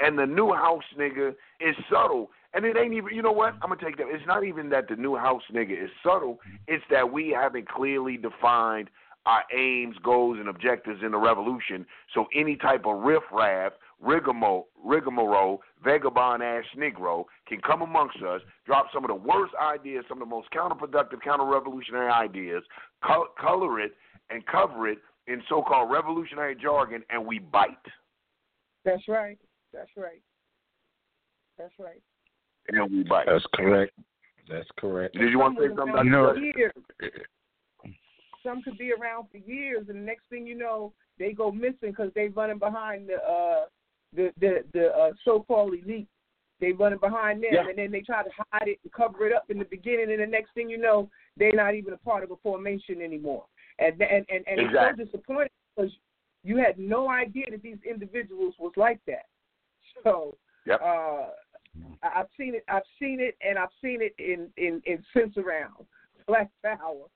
and the new house nigga is subtle. And it ain't even, you know what? I'm going to take that. It's not even that the new house nigga is subtle. It's that we haven't clearly defined our aims, goals, and objectives in the revolution. So any type of riffraff, rigmarole, rigmarole, vagabond ass Negro can come amongst us, drop some of the worst ideas, some of the most counterproductive, counter-revolutionary ideas, color it and cover it in so-called revolutionary jargon, and we bite. That's right. That's right. That's right. And we bite. That's correct. That's correct. Did you want to say something? You know. Some could be around for years, and the next thing you know, they go missing because they're running behind the uh, the the, the uh, so-called elite. They're running behind them, yeah. and then they try to hide it and cover it up in the beginning, and the next thing you know, they're not even a part of a formation anymore. And and and, and exactly. it's so disappointing because you had no idea that these individuals was like that. So yep. uh, I've seen it. I've seen it, and I've seen it in in in sense around Black Power.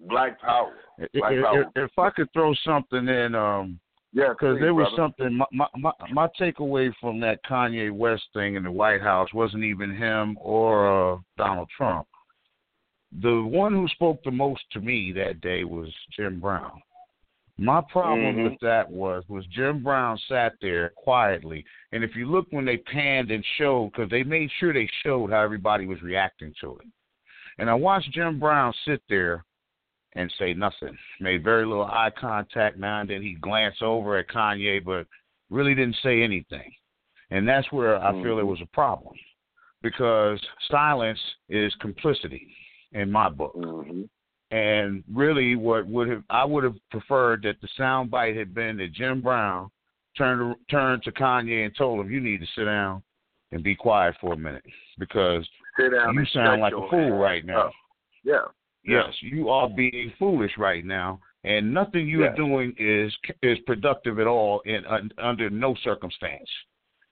Black Power. Black if, Power. If, if I could throw something in, um, yeah, because there was brother. something. My, my my my takeaway from that Kanye West thing in the White House wasn't even him or uh, Donald Trump. The one who spoke the most to me that day was Jim Brown. My problem Mhm. with that was was Jim Brown sat there quietly, and if you look when they panned and showed, because they made sure they showed how everybody was reacting to it, and I watched Jim Brown sit there and say nothing, made very little eye contact. Now and then he glanced over at Kanye, but really didn't say anything, and that's where I feel there was a problem, because silence is complicity in my book. Mm-hmm. And really, what would have I would have preferred that the sound bite had been that Jim Brown turned turned to Kanye and told him, "You need to sit down and be quiet for a minute because you sound like a fool right now." up. Yeah. Yes, you are being foolish right now, and nothing you Yes. are doing is is productive at all in un, under no circumstance.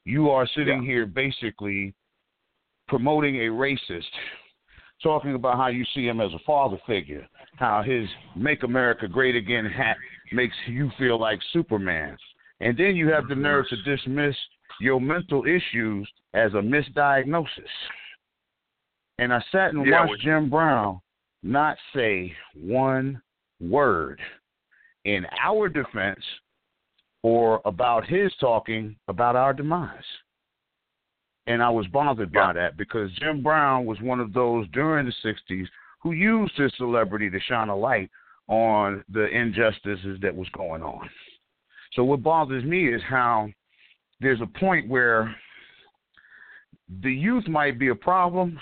You are sitting here basically promoting a racist, talking about how you see him as a father figure, how his "Make America Great Again" hat makes you feel like Superman, and then you have the mm-hmm. nerve to dismiss your mental issues as a misdiagnosis. And I sat and Yeah, watched Jim Brown not say one word in our defense or about his talking about our demise. And I was bothered by that because Jim Brown was one of those during the 60s who used his celebrity to shine a light on the injustices that was going on. So what bothers me is how there's a point where the youth might be a problem,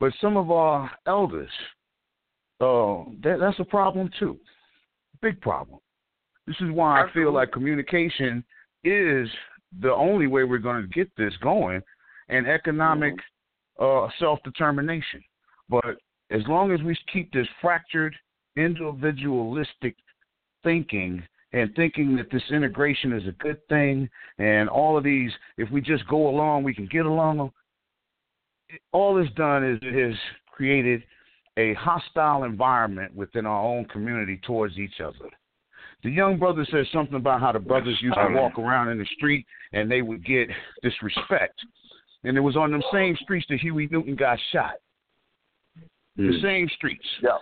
but some of our elders, uh, that, that's a problem too. Big problem. This is why I feel like communication is the only way we're going to get this going, and economic uh, self-determination. But as long as we keep this fractured, individualistic thinking and thinking that this integration is a good thing, and all of these, if we just go along, we can get along. All it's done is it has created a hostile environment within our own community towards each other. The young brother said something about how the brothers used to walk around in the street and they would get disrespect. And it was on them same streets that Huey Newton got shot. The same streets. Yeah.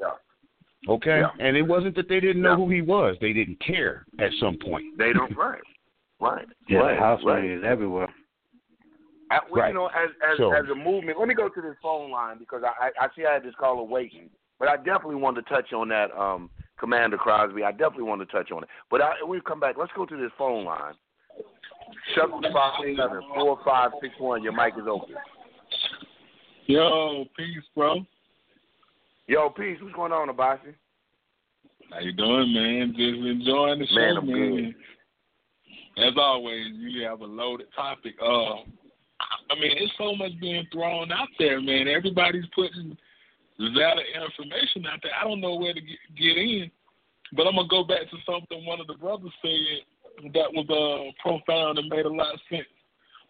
Yeah. Okay? Yeah. And it wasn't that they didn't know who he was. They didn't care at some point. They don't right. Right. Yeah, right. house right. niggas everywhere. I, well, Right. You know, as as So- as a movement, let me go to this phone line because I I, I see I had this caller waiting, but I definitely wanted to touch on that, um, Commander Crosby. I definitely wanted to touch on it, but I, we'll come back. Let's go to this phone line. Seven five seven four five six one. Your mic is open. Yo, peace, bro. Yo, peace. What's going on, Abasi? How you doing, man? Just enjoying the show, Man, I'm man. As always, you have a loaded topic. Uh, I mean, it's so much being thrown out there, man. Everybody's putting valid information out there. I don't know where to get, get in, but I'm gonna go back to something one of the brothers said that was uh, profound and made a lot of sense.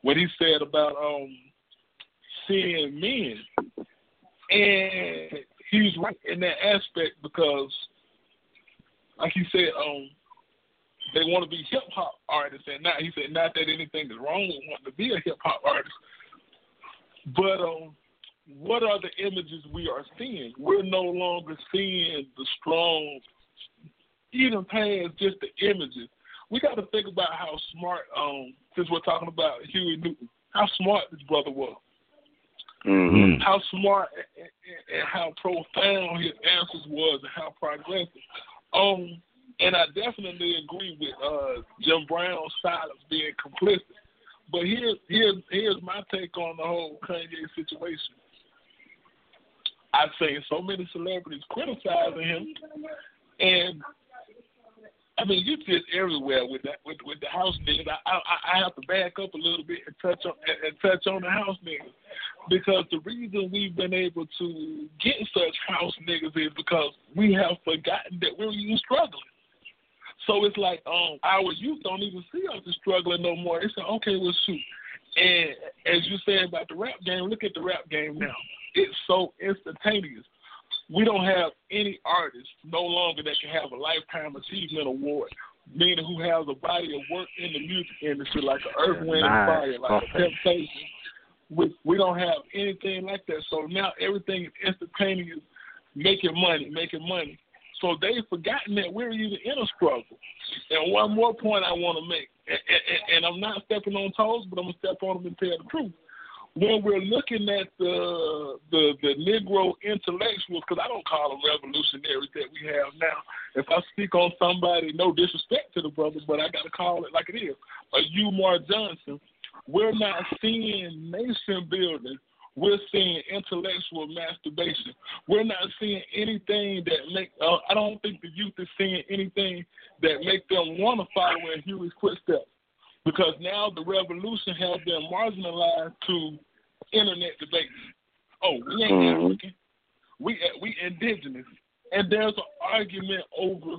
What he said about um, seeing men, and he was right in that aspect because, like he said, um, they want to be hip hop artists, and not he said not that anything is wrong with wanting to be a hip hop artist, but um, what are the images we are seeing? We're no longer seeing the strong, even past just the images. We got to think about how smart, um, since we're talking about Huey Newton, how smart this brother was. Mm-hmm. How smart and, and- and how profound his answers was, and how progressive. Um, and I definitely agree with uh, Jim Brown's of being complicit. But here's here's here's my take on the whole Kanye situation. I've seen so many celebrities criticizing him, and I mean, you just everywhere with that with with the house niggas. I I, I have to back up a little bit and touch on and, and touch on the house niggas because the reason we've been able to get such house niggas is because we have forgotten that we're even struggling. So it's like um our youth don't even see us as struggling no more. They say, okay, well shoot, And as you said about the rap game, look at the rap game now. It's so instantaneous. We don't have any artist no longer that can have a lifetime achievement award, meaning who has a body of work in the music industry like an Earth, Wind, and Fire, like a Temptation. We we don't have anything like that. So now everything is instantaneous, making money, making money. So they've forgotten that we're even in a struggle. And one more point I want to make, and, and, and I'm not stepping on toes, but I'm gonna step on them and tell the truth. When we're looking at the the the Negro intellectuals, because I don't call them revolutionaries that we have now. If I speak on somebody, no disrespect to the brother, but I got to call it like it is. A Umar Johnson, we're not seeing nation building we're seeing intellectual masturbation. We're not seeing anything that make. Uh, I don't think the youth is seeing anything that make them want to follow in Huey's footsteps, because now the revolution has been marginalized to internet debates. Oh, we ain't mm-hmm. African. We we indigenous, and there's an argument over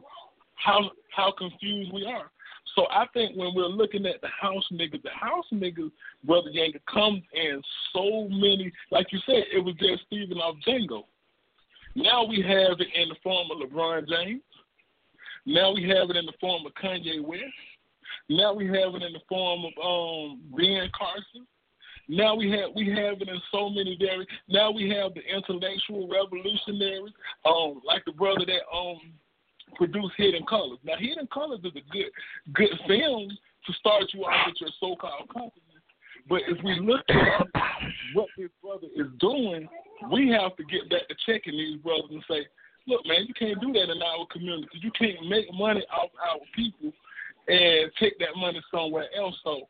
how how confused we are. So I think when we're looking at the house niggas, the house niggas, Brother Yanga, comes in so many, like you said, it was just Stephen off Django. Now we have it in the form of LeBron James. Now we have it in the form of Kanye West. Now we have it in the form of um Ben Carson. Now we have we have it in so many very. Now we have the intellectual revolutionaries, um, like the brother that um produce Hidden Colors. Now, Hidden Colors is a good good film to start you off with your so-called confidence. But if we look at what this brother is doing, we have to get back to checking these brothers and say, look, man, you can't do that in our community. You can't make money off our people and take that money somewhere else. So,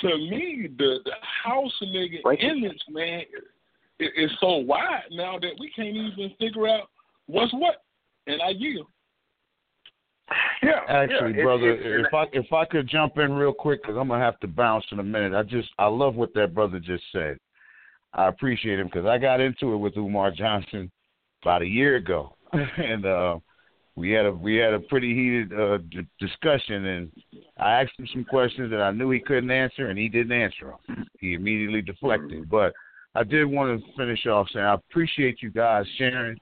to me, the the house nigga image, man, is, is so wide now that we can't even figure out what's what. And I yield. Yeah, actually, yeah, brother, if I if I could jump in real quick, because I'm gonna have to bounce in a minute. I just I love what that brother just said. I appreciate him because I got into it with Umar Johnson about a year ago, and uh, we had a we had a pretty heated uh, d- discussion, and I asked him some questions that I knew he couldn't answer, and he didn't answer them. He immediately deflected. But I did want to finish off saying I appreciate you guys sharing.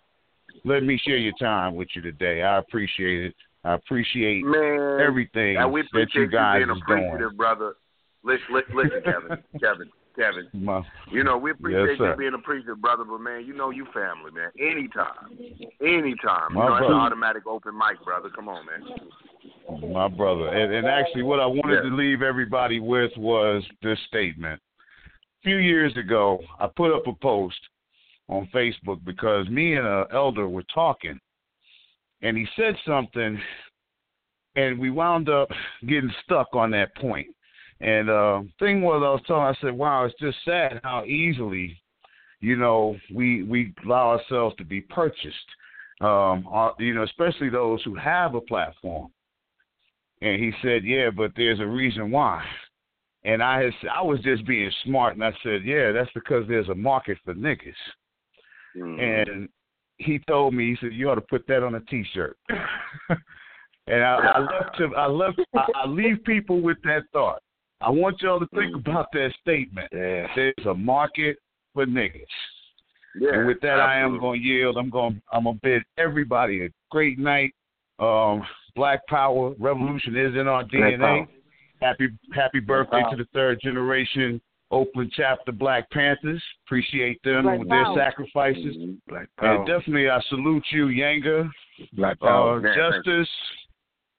Let me share your time with you today. I appreciate it. I appreciate Man, everything we that you guys you being appreciative, doing. brother. Listen, listen, listen Kevin, Kevin, Kevin. My, you know we appreciate yes, you being appreciative, brother. But man, you know you family, man. Anytime, anytime. My you know, brother. it's an automatic open mic, brother. Come on, man. My brother, and, and actually, what I wanted Yeah. to leave everybody with was this statement. A few years ago, I put up a post on Facebook because me and an elder were talking, and he said something, and we wound up getting stuck on that point. And uh, thing was, I was telling, I said, "Wow, it's just sad how easily, you know, we we allow ourselves to be purchased. Um, uh, you know, especially those who have a platform." And he said, "Yeah, but there's a reason why." And I had, I was just being smart, and I said, "Yeah, that's because there's a market for niggas." And he told me, he said, "You ought to put that on a T-shirt." and I, I left him. I left. I, I leave people with that thought. I want y'all to think about that statement. There's a market for niggas. Yeah, and with that, I am going to yield. I'm going. I'm going to bid everybody a great night. Um, Black Power Revolution is in our DNA. Happy Happy birthday to the third generation Oakland chapter Black Panthers. Appreciate them Black with their sacrifices. Black Power. And definitely, I salute you, Yanga, Black uh, Power. Justice,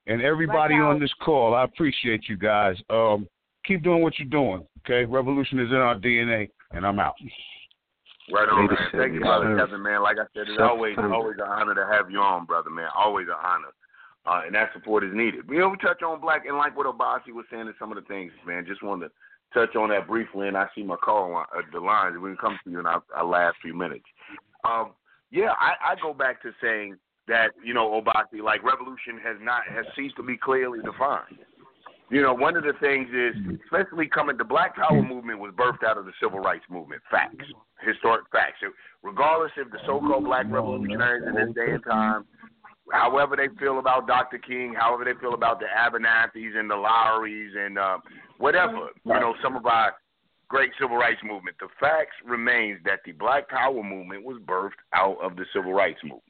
and everybody Black on this call. I appreciate you guys. Um, keep doing what you're doing. Okay, revolution is in our DNA, and I'm out. Right on, man. Thank you, brother. Kevin, man. Like I said, it's always always an honor to have you on, brother, man. Always an honor. Uh, and that support is needed. You know, we touch on black and like what Obasi was saying and some of the things, man. Just wanted to touch on that briefly, and I see my call on uh, the lines. We can come to you in our, our last few minutes. Um, yeah, I, I go back to saying that you know Obasi, like revolution has not has ceased to be clearly defined. You know, one of the things is, mm-hmm. especially coming, the Black Power movement was birthed out of the Civil Rights movement. Facts, historic facts. So regardless if the so-called Black mm-hmm. revolutionaries in this day and mm-hmm. time however they feel about Dr. King, however they feel about the Abernathys and the Lowerys and uh, whatever, you know, some of our great civil rights movement. The facts remains that the Black Power movement was birthed out of the civil rights movement.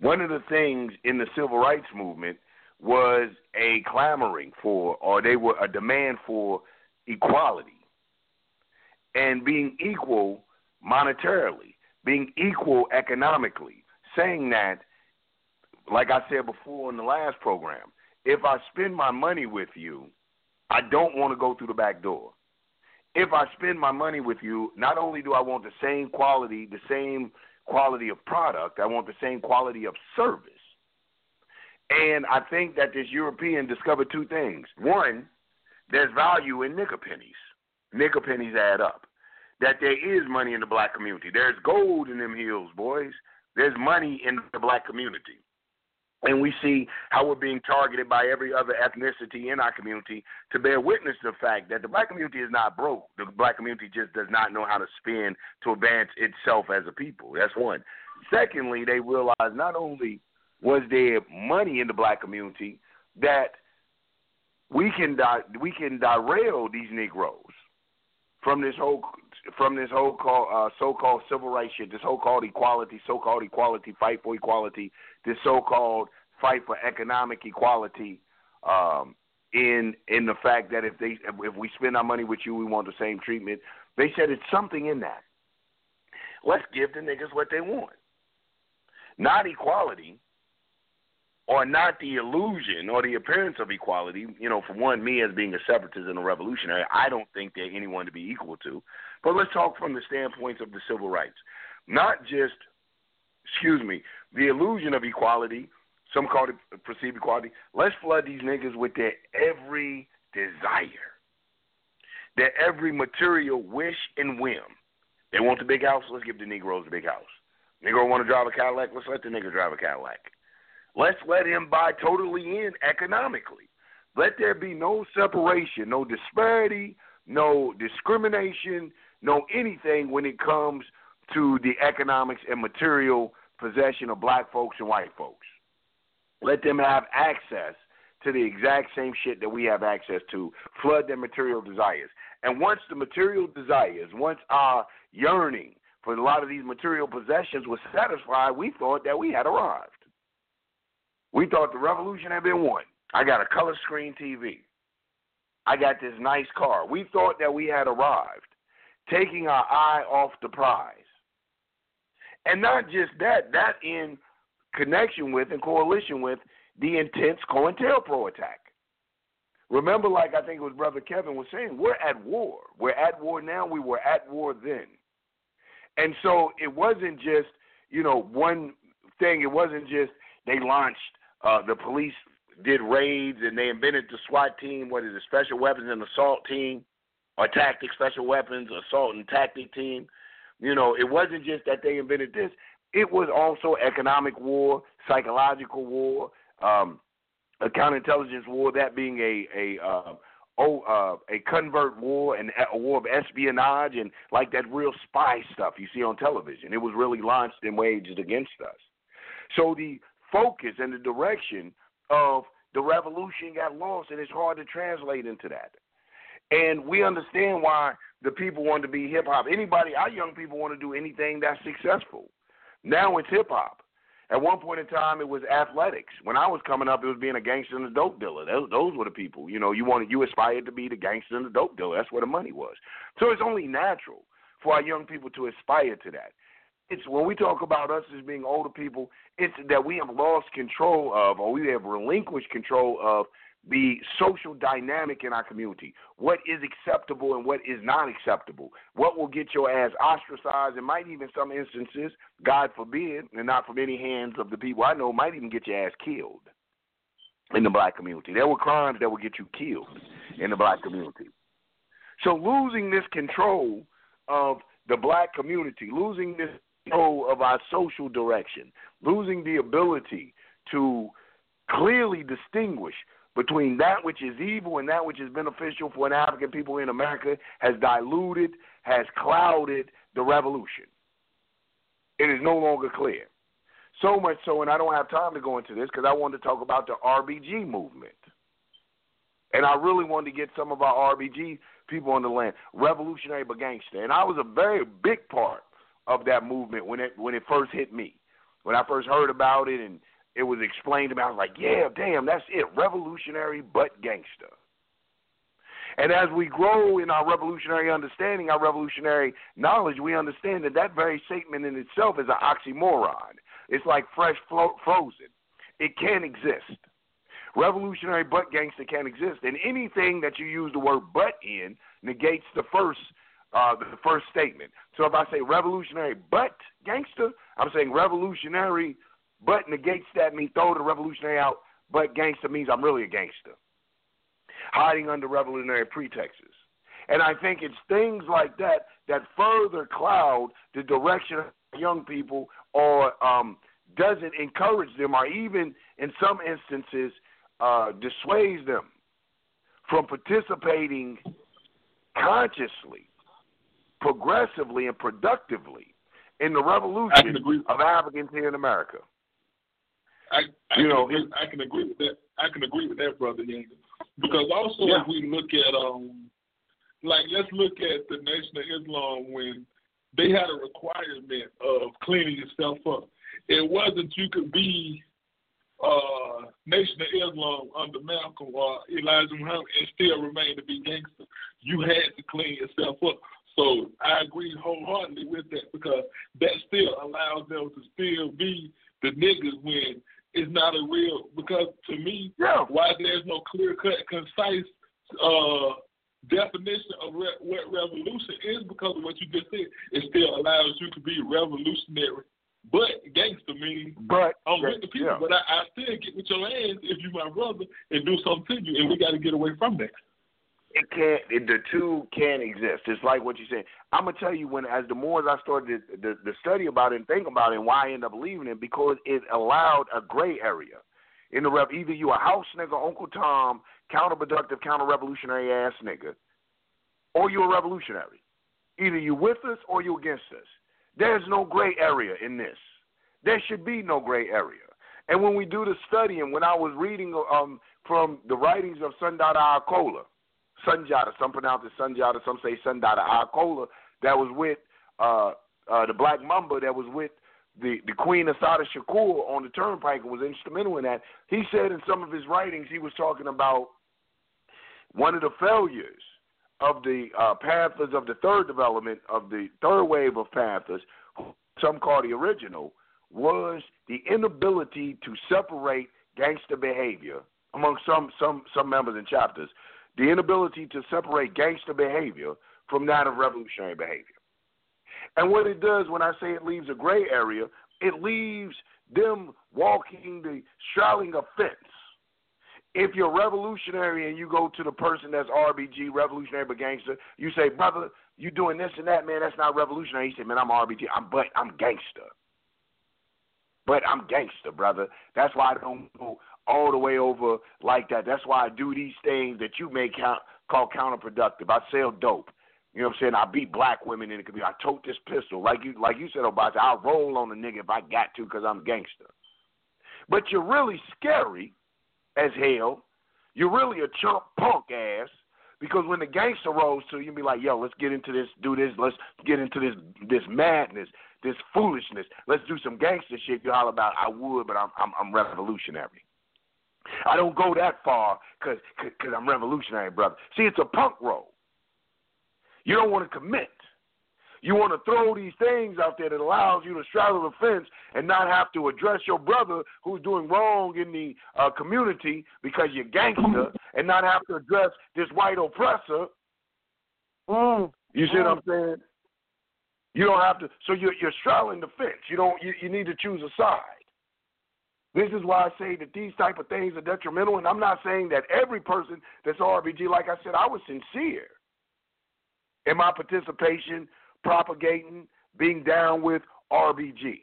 One of the things in the civil rights movement was a clamoring for, or they were a demand for equality and being equal monetarily, being equal economically, saying that, like I said before in the last program, if I spend my money with you, I don't want to go through the back door. If I spend my money with you, not only do I want the same quality, the same quality of product, I want the same quality of service. And I think that this European discovered two things. One, there's value in nickel pennies. Nickel pennies add up. That there is money in the black community. There's gold in them hills, boys. There's money in the black community. And we see how we're being targeted by every other ethnicity in our community to bear witness to the fact that the black community is not broke. The black community just does not know how to spend to advance itself as a people. That's one. Secondly, they realize not only was there money in the black community that we can di- we can derail these Negroes from this whole from this whole call, uh, so-called civil rights shit, this so-called equality, so-called equality, fight for equality, this so-called fight for economic equality, um, in in the fact that if they if we spend our money with you, we want the same treatment. They said it's something in that. Let's give the niggas what they want, not equality, or not the illusion or the appearance of equality. You know, for one, me as being a separatist and a revolutionary, I don't think they're anyone to be equal to. But let's talk from the standpoint of the civil rights, not just, excuse me, the illusion of equality. Some call it perceived equality. Let's flood these niggas with their every desire, their every material wish and whim. They want the big house. Let's give the Negroes the big house. Negro want to drive a Cadillac. Let's let the nigga drive a Cadillac. Let's let him buy totally in economically. Let there be no separation, no disparity, no discrimination, no anything when it comes to the economics and material possession of black folks and white folks. Let them have access to the exact same shit that we have access to. Flood their material desires. And once the material desires, once our yearning for a lot of these material possessions was satisfied, we thought that we had arrived. We thought the revolution had been won. I got a color screen TV. I got this nice car. We thought that we had arrived, taking our eye off the prize. And not just that, that in connection with and coalition with the intense COINTELPRO attack. Remember, like I think it was Brother Kevin was saying, we're at war. We're at war now. We were at war then. And so it wasn't just, you know, one thing. It wasn't just they launched, uh, the police did raids and they invented the SWAT team, what is it, special weapons and assault team, or tactic special weapons, assault and tactic team. You know, it wasn't just that they invented this. It was also economic war, psychological war, um, a counterintelligence war, that being a a uh, oh uh, a convert war and a war of espionage and like that real spy stuff you see on television. It was really launched and waged against us. So the focus and the direction of the revolution got lost, and it's hard to translate into that. And we understand why the people want to be hip hop. Anybody, our young people want to do anything that's successful. Now it's hip hop. At one point in time, it was athletics. When I was coming up, it was being a gangster and a dope dealer. Those, those were the people. You know, you wanted, you aspired to be the gangster and the dope dealer. That's where the money was. So it's only natural for our young people to aspire to that. It's when we talk about us as being older people, it's that we have lost control of, or we have relinquished control of the social dynamic in our community. What is acceptable and what is not acceptable. What will get your ass ostracized and might even some instances, God forbid, and not from any hands of the people I know, might even get your ass killed in the black community. There were crimes that would get you killed in the black community. So losing this control of the black community, losing this of our social direction, losing the ability to clearly distinguish between that which is evil and that which is beneficial for an African people in America has diluted, has clouded the revolution. It is no longer clear. So much so, and I don't have time to go into this because I wanted to talk about the RBG movement. And I really wanted to get some of our RBG people on the land, revolutionary but gangster. And I was a very big part of that movement when it when it first hit me. When I first heard about it and it was explained to me, I was like, yeah, damn, that's it, revolutionary but gangster. And as we grow in our revolutionary understanding, our revolutionary knowledge, we understand that that very statement in itself is an oxymoron. It's like fresh flo- frozen. It can't exist. Revolutionary but gangster can't exist. And anything that you use the word but in negates the first uh, the first statement. So if I say revolutionary but gangster, I'm saying revolutionary but negates that means throw the revolutionary out, but gangster means I'm really a gangster. Hiding under revolutionary pretexts. And I think it's things like that that further cloud the direction of young people or um, doesn't encourage them or even in some instances uh, dissuades them from participating consciously, progressively, and productively in the revolution of Africans here in America. I, I you can know, agree, I can agree with that. I can agree with that, brother Young. Because also, Yeah. if we look at um, like let's look at the Nation of Islam when they had a requirement of cleaning yourself up. It wasn't you could be uh, Nation of Islam under Malcolm or Elijah Muhammad and still remain to be gangster. You had to clean yourself up. So I agree wholeheartedly with that because that still allows them to still be the niggas when it's not a real because to me yeah. why there's no clear cut concise uh definition of re- what revolution is because of what you just said. It still allows you to be revolutionary. But gangster means but I'm with the people, yeah. but I, I still get with your ass if you my brother and do something to you, and we got to get away from that. It can't it, the two can't exist. It's like what you said. I'm gonna tell you when as the more as i started the, the, the study about it and think about it and why i end up leaving it because it allowed a gray area. In the rev either you a house nigga uncle tom counterproductive counter-revolutionary ass nigga or you a revolutionary. Either you with us or you against us. There's no gray area in this. There should be no gray area. And when we do the study and when i was reading um from the writings of sundata Acoli Sunjata. Some pronounce it Sunjata. Some say Sundata. Acoli that was with uh, uh, the Black Mamba that was with the, the Queen Assata Shakur on the Turnpike and was instrumental in that. He said in some of his writings he was talking about one of the failures of the uh, Panthers of the third development of the third wave of Panthers, some call the original, was the inability to separate gangster behavior among some some some members and chapters the inability to separate gangster behavior from that of revolutionary behavior. And what it does when I say it leaves a gray area, it leaves them walking the straddling a fence. If you're revolutionary and you go to the person that's RBG, revolutionary but gangster, you say, brother, you doing this and that, man, that's not revolutionary. He said, man, I'm RBG, I'm but I'm gangster. But I'm gangster, brother. That's why I don't go all the way over like that. That's why I do these things that you may count, call counterproductive. I sell dope. You know what I'm saying? I beat black women in the community. I tote this pistol. Like you like you said, Obata, I'll roll on a nigga if I got to because I'm gangster. But you're really scary as hell. You're really a chump punk ass because when the gangster rolls to you, be like, yo, let's get into this, do this, let's get into this this madness, this foolishness. Let's do some gangster shit. You holler about, I would, but I'm I'm, I'm revolutionary. I don't go that far because cause I'm revolutionary, brother. See, it's a punk roll. You don't want to commit. You want to throw these things out there that allows you to straddle the fence and not have to address your brother who's doing wrong in the uh, community because you're gangster, and not have to address this white oppressor. Mm. You see what I'm saying? You don't have to. So you're you're straddling the fence. You don't. You, you need to choose a side. This is why I say that these type of things are detrimental, and I'm not saying that every person that's RBG, like I said, I was sincere in my participation, propagating, being down with RBG.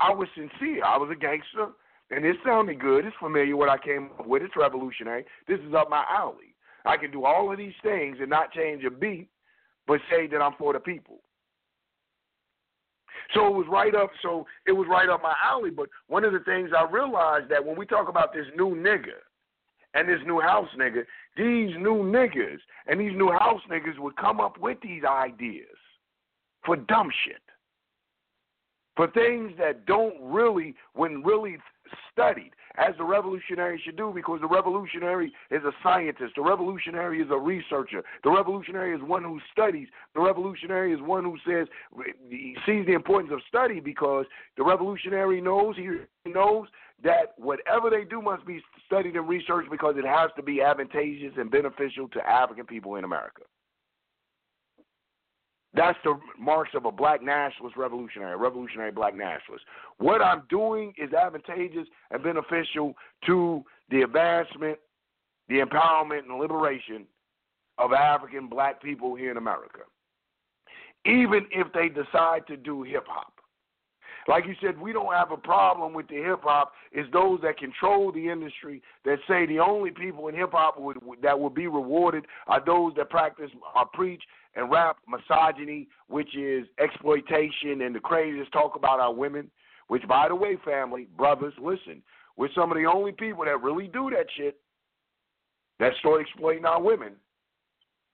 I was sincere. I was a gangster, and it sounded good. It's familiar what I came up with. It's revolutionary. This is up my alley. I can do all of these things and not change a beat, but say that I'm for the people. So it was right up. So it was right up my alley. But one of the things I realized that when we talk about this new nigga and this new house nigga, these new niggas and these new house niggas would come up with these ideas for dumb shit, for things that don't really, when really studied, as the revolutionary should do, because the revolutionary is a scientist, the revolutionary is a researcher, the revolutionary is one who studies, the revolutionary is one who says he sees the importance of study because the revolutionary knows he knows that whatever they do must be studied and researched because it has to be advantageous and beneficial to African people in America. That's the marks of a black nationalist revolutionary, a revolutionary black nationalist. What I'm doing is advantageous and beneficial to the advancement, the empowerment, and liberation of African black people here in America. Even if they decide to do hip hop. Like you said, we don't have a problem with the hip hop. It's those that control the industry that say the only people in hip hop that would be rewarded are those that practice or preach and rap misogyny, which is exploitation and the craziest talk about our women. Which, by the way, family, brothers, listen, we're some of the only people that really do that shit that start exploiting our women.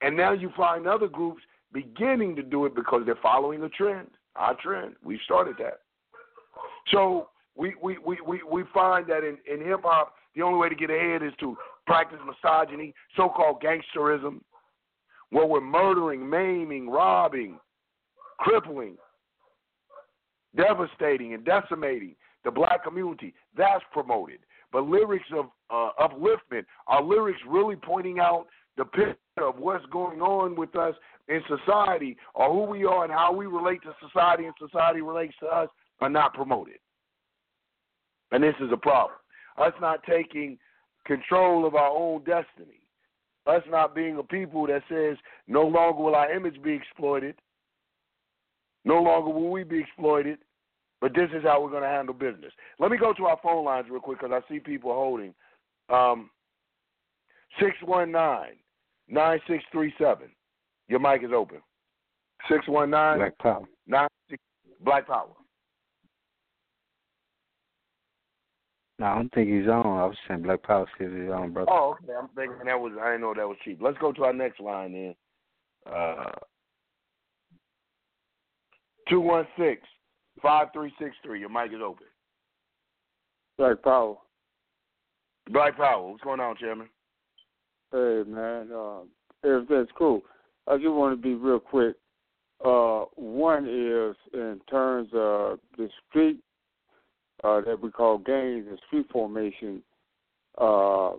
And now you find other groups beginning to do it because they're following a trend, our trend. We started that. So we we, we, we, we find that in, in hip hop, the only way to get ahead is to practice misogyny, so called gangsterism, where we're murdering, maiming, robbing, crippling, devastating, and decimating the black community. That's promoted. But lyrics of uh, upliftment are lyrics really pointing out the picture of what's going on with us in society or who we are and how we relate to society and society relates to us are not promoted. And this is a problem. Us not taking control of our own destiny. Us not being a people that says, no longer will our image be exploited. No longer will we be exploited. But this is how we're going to handle business. Let me go to our phone lines real quick because I see people holding. Um, 619 9637. Your mic is open. 619 Black Power. Black Power. No, I don't think he's on. I was saying Black Power says he's on, brother. Oh, okay. I'm thinking that was I didn't know that was cheap. Let's go to our next line then. Uh two one six five three six three. Your mic is open. Black Power. Black Power. What's going on, Chairman? Hey man, uh, everything's cool. I just want to be real quick. Uh, one is in terms of the street uh, that we call gangs and street formation, uh,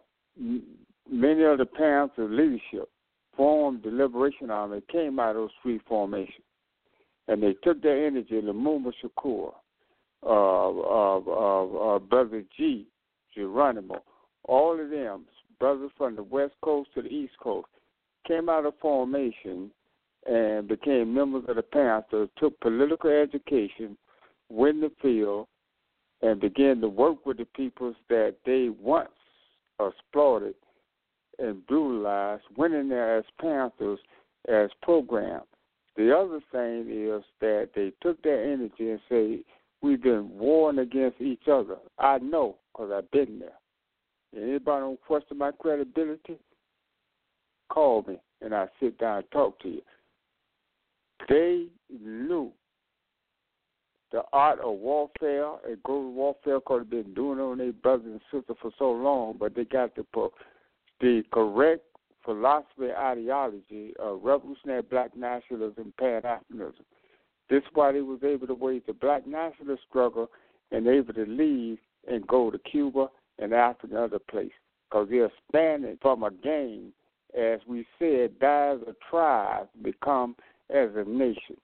many of the Panther leadership formed the Liberation Army, came out of those street formations. And they took their energy, Lumumba Shakur, uh, uh, uh, Brother G, Geronimo, all of them, brothers from the West Coast to the East Coast, came out of formation and became members of the Panther, took political education, went in the field, and begin to work with the peoples that they once exploited and brutalized, went in there as Panthers, as programs. The other thing is that they took their energy and say, we've been warring against each other. I know because I've been there. Anybody don't question my credibility? Call me and I sit down and talk to you. They knew the art of warfare and guerrilla warfare because they've been doing it on their brothers and sisters for so long, but they got the the correct philosophy and ideology of revolutionary black nationalism, pan Africanism. This is why they was able to wage the black nationalist struggle and able to leave and go to Cuba and Africa and other places. Because they're expanding from a game, as we said, die as a tribe, become as a nation.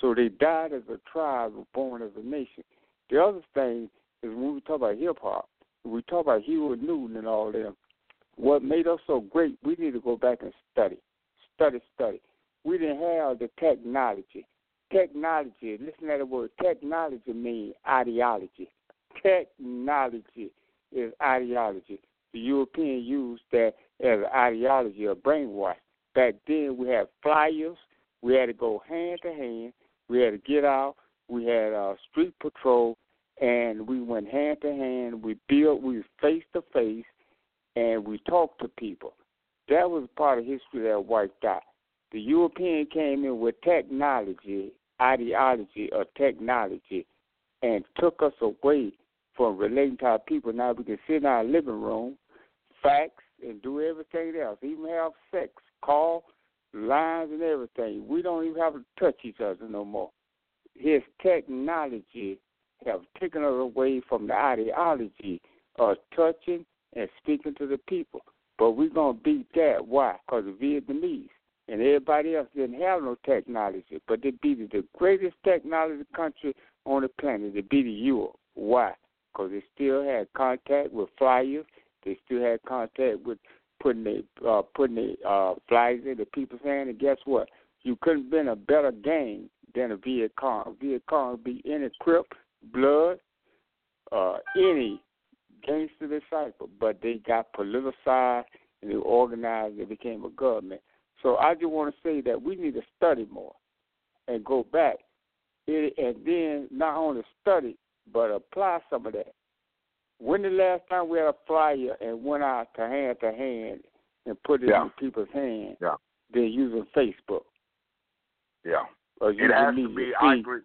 So they died as a tribe, were born as a nation. The other thing is when we talk about hip hop, we talk about Huey Newton and all them. What made us so great, we need to go back and study, study, study. We didn't have the technology. Technology, listen to the word technology means ideology. Technology is ideology. The European used that as ideology of brainwash. Back then we had flyers, we had to go hand to hand we had to get out we had uh, street patrol, and we went hand to hand. We built, we face to face, and we talked to people. That was part of history that wiped out. The European came in with technology, ideology of technology, and took us away from relating to our people. Now we can sit in our living room, fax, and do everything else, even have sex, call, lines, and everything. We don't even have to touch each other no more. His technology have taken us away from the ideology of touching and speaking to the people. But we're going to beat that. Why? Because the Vietnamese and everybody else didn't have no technology, but they beat the greatest technology country on the planet. They beat Europe. Why? Because they still had contact with flyers. They still had contact with putting the uh, putting the uh, flags in the people's hand. And guess what? You couldn't have been a better game than a Viet Cong. Viet Cong would be any Crip, Blood, uh, any gangster disciple, but they got politicized and they organized. They became a government. So I just want to say that we need to study more and go back, and then not only study but apply some of that. When the last time we had a flyer and went out to hand to hand and put it yeah. in people's hands? Yeah. They're using Facebook. Yeah. Or it has to be. I agree.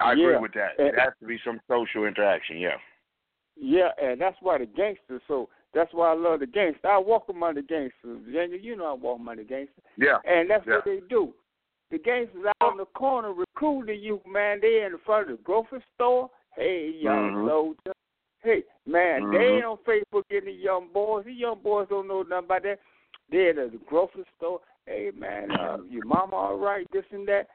I yeah. agree with that. It has to be some social interaction. Yeah. Yeah, and that's why the gangsters. So that's why I love the gangsters. I walk among the gangsters. You know I walk among the gangsters. Yeah. And that's yeah. what they do. The gangsters out in the corner recruiting you, man. They're in front of the grocery store. Hey, young mm-hmm. soldier. Hey, man, mm-hmm. they ain't on Facebook getting the young boys. These young boys don't know nothing about that. They're at the grocery store. Hey, man, uh, your mama all right, this and that.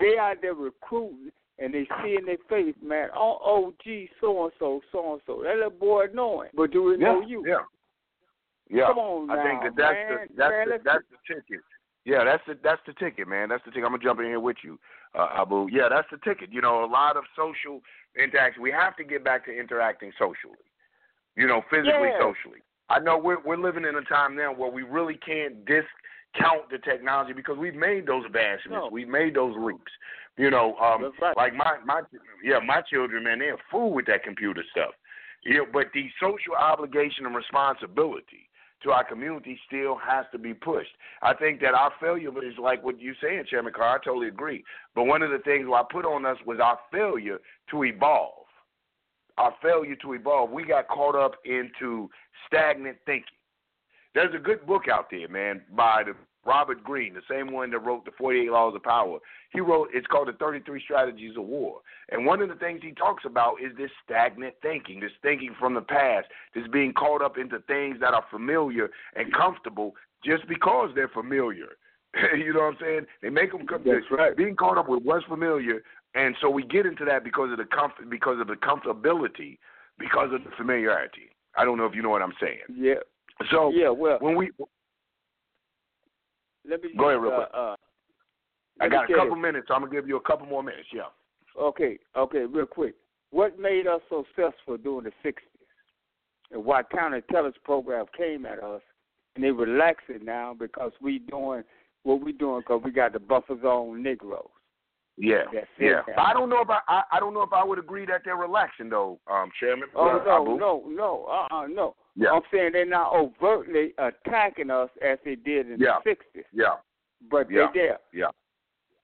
They out there recruiting, and they see in their face, man, oh, oh, gee, so-and-so, so-and-so. That little boy knowing, but do we yeah. know you? Yeah. Yeah. Come on I now, think that that's man. the that's man, the, that's the ticket. Yeah, that's the that's the ticket, man. That's the ticket. I'm gonna jump in here with you, uh, Abu. Yeah, that's the ticket. You know, a lot of social interaction. We have to get back to interacting socially. You know, physically, yeah. socially. I know we're we're living in a time now where we really can't discount the technology because we've made those advancements. No. We've made those leaps. You know, um, right. like my my yeah, my children, man, they're fool with that computer stuff. Yeah, but the social obligation and responsibility to our community still has to be pushed. I think that our failure is like what you're saying, Chairman Carr. I totally agree. But one of the things I put on us was our failure to evolve. Our failure to evolve. We got caught up into stagnant thinking. There's a good book out there, man, by the Robert Greene, the same one that wrote the 48 Laws of Power. He wrote, it's called the 33 Strategies of War. And one of the things he talks about is this stagnant thinking, this thinking from the past, this being caught up into things that are familiar and comfortable just because they're familiar. you know what I'm saying? They make them come, That's right. being caught up with what's familiar, and so we get into that because of the comfort, because of the comfortability, because of the familiarity. I don't know if you know what I'm saying. Yeah. So yeah, well, when we let me go ahead real uh, quick. Uh, I got a couple minutes. So I'm gonna give you a couple more minutes. Yeah. Okay, okay, real quick. What made us so successful during the '60s, and why counterintelligence program came at us, and they relax it now because we doing what we doing because we got the buffer zone Negroes. Yeah, yeah. I don't know if I, I I don't know if I would agree that they're relaxing though, um, Chairman. Oh uh, no, no, no, uh, uh no. Yeah. I'm saying they're not overtly attacking us as they did in Yeah. the '60s, Yeah, but yeah, they're there yeah.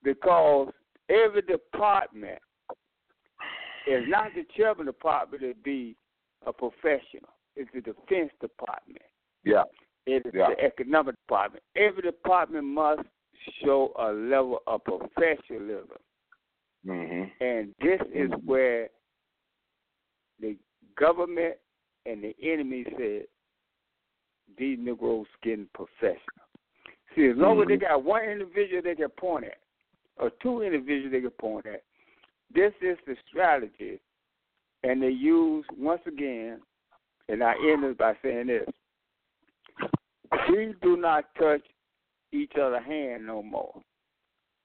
because every department is not the chairman department to be a professional. It's the defense department. Yeah. It is Yeah. the economic department. Every department must show a level of professionalism. hmm And this is where the government and the enemy said these Negroes getting professional. See, as long as they got one individual they can point at, or two individuals they can point at, this is the strategy. And they use, once again, and I end it by saying this we do not touch each other hand no more.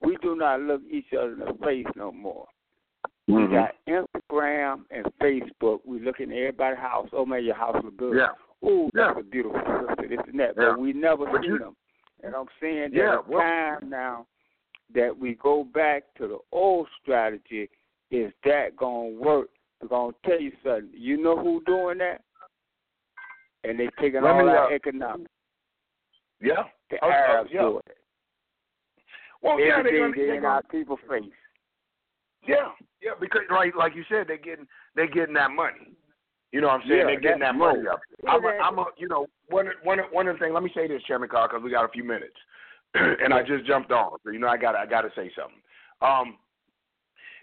We do not look each other in the face no more. We Mhm. got Instagram and Facebook. We look in everybody's house. Oh man, your house look good. Yeah. Ooh, that's Yeah. a beautiful sister. This and that. Yeah. But we never But see you- them. And I'm saying Yeah, there's well- time now that we go back to the old strategy. Is that gonna work? I'm gonna tell you something. You know who doing that? And they taking all our uh, economics. Yeah. The Oh, oh, yeah. doing it. Well, yeah, they Everything gonna, they they in gonna, our people face. Yeah, yeah, because right, like you said, they're getting they're getting that money. You know what I'm saying? Yeah, they're getting that money more. up. I'm a, I'm a, you know, one one one of the things. Let me say this, Chairman Carr, because we got a few minutes, and I just jumped on. So you know, I got I got to say something. Um,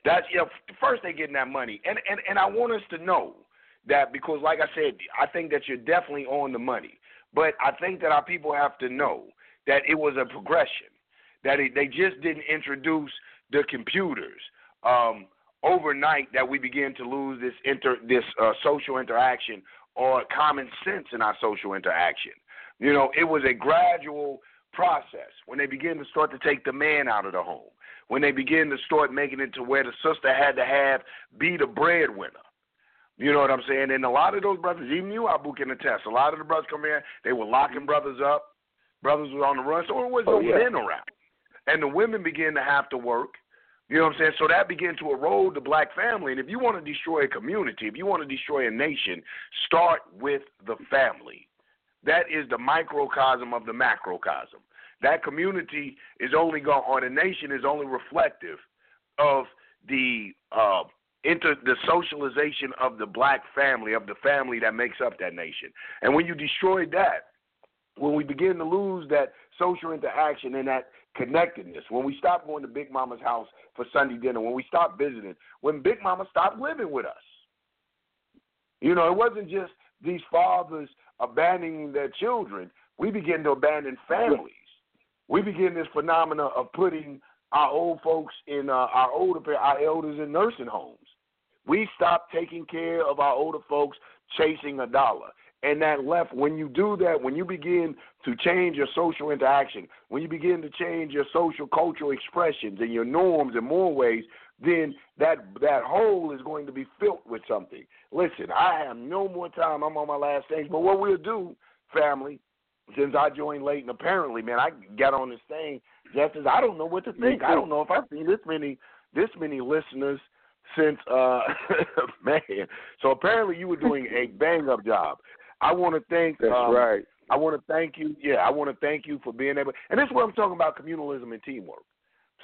that's yeah. First, they're getting that money, and and and I want us to know that because, like I said, I think that you're definitely on the money. But I think that our people have to know that it was a progression. That it, they just didn't introduce the computers um, overnight. That we begin to lose this inter this uh, social interaction or common sense in our social interaction. You know, it was a gradual process when they begin to start to take the man out of the home. When they begin to start making it to where the sister had to have be the breadwinner. You know what I'm saying? And a lot of those brothers, even you, Abu can attest. A lot of the brothers come in, they were locking brothers up. Brothers were on the run, so it was Oh, no yeah. men around. And the women began to have to work. You know what I'm saying? So that began to erode the black family. And if you want to destroy a community, if you want to destroy a nation, start with the family. That is the microcosm of the macrocosm. That community is only going, or the nation is only reflective of the uh, into the socialization of the black family, of the family that makes up that nation. And when you destroy that, when we begin to lose that social interaction and that connectedness, when we stop going to Big Mama's house for Sunday dinner, when we stop visiting, when Big Mama stopped living with us. You know, it wasn't just these fathers abandoning their children. We begin to abandon families. We begin this phenomena of putting our old folks in uh, our older our elders in nursing homes. We stop taking care of our older folks chasing a dollar. And that left, when you do that, when you begin to change your social interaction, when you begin to change your social cultural expressions and your norms in more ways, then that that hole is going to be filled with something. Listen, I have no more time. I'm on my last stage. But what we'll do, family, since I joined late and apparently, man, I got on this thing just as I don't know what to think. I don't know if I've seen this many this many listeners since uh man. So apparently you were doing a bang up job. I want to thank That's um, right. I want to thank you. Yeah, I want to thank you for being able. And this is what I'm talking about: communalism and teamwork.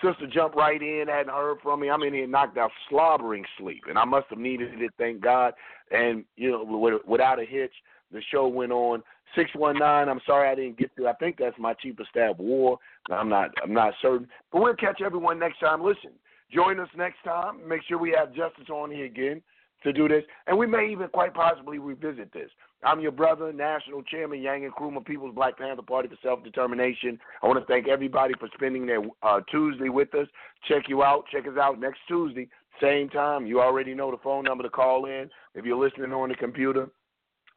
Sister jumped right in, hadn't heard from me. I'm in here knocked out, slobbering sleep, and I must have needed it. Thank God. And you know, without a hitch, the show went on. Six one nine. I'm sorry I didn't get to. I think that's my chief of staff war. I'm not. I'm not certain. But we'll catch everyone next time. Listen, join us next time. Make sure we have Justice on here again to do this, and we may even quite possibly revisit this. I'm your brother, National Chairman Yanga Nkrumah People's Black Panther Party for Self Determination. I want to thank everybody for spending their uh, Tuesday with us. Check you out. Check us out next Tuesday, same time. You already know the phone number to call in. If you're listening on the computer,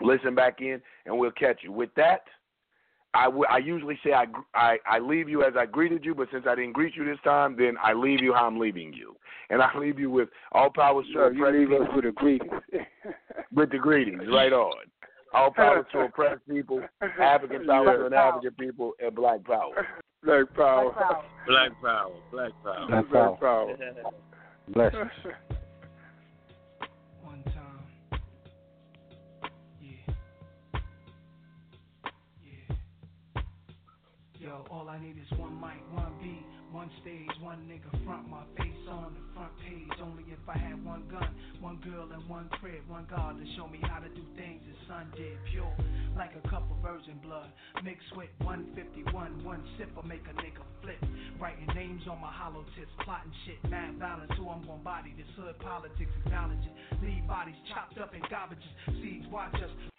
listen back in, and we'll catch you. With that, I, w- I usually say I, gr- I I leave you as I greeted you, but since I didn't greet you this time, then I leave you how I'm leaving you, and I leave you with all powers to No, you oppressed leave us with a greeting. with the greetings, right on. All power to oppressed people, African power and an African people, and black power. Black power. Black power. Black power. Black power. Black power. Black power. Blessings. Yo, all I need is one mic, one beat, one stage, one nigga front my face on the front page. Only if I had one gun, one girl and one crib, one God to show me how to do things his son did. Pure, like a cup of virgin blood, mixed with 151. One sip will make a nigga flip. Writing names on my hollow tips, plotting shit, mad violence. Who I'm gonna body this hood politics, acknowledge it. Leave bodies chopped up in garbages. Seeds watch us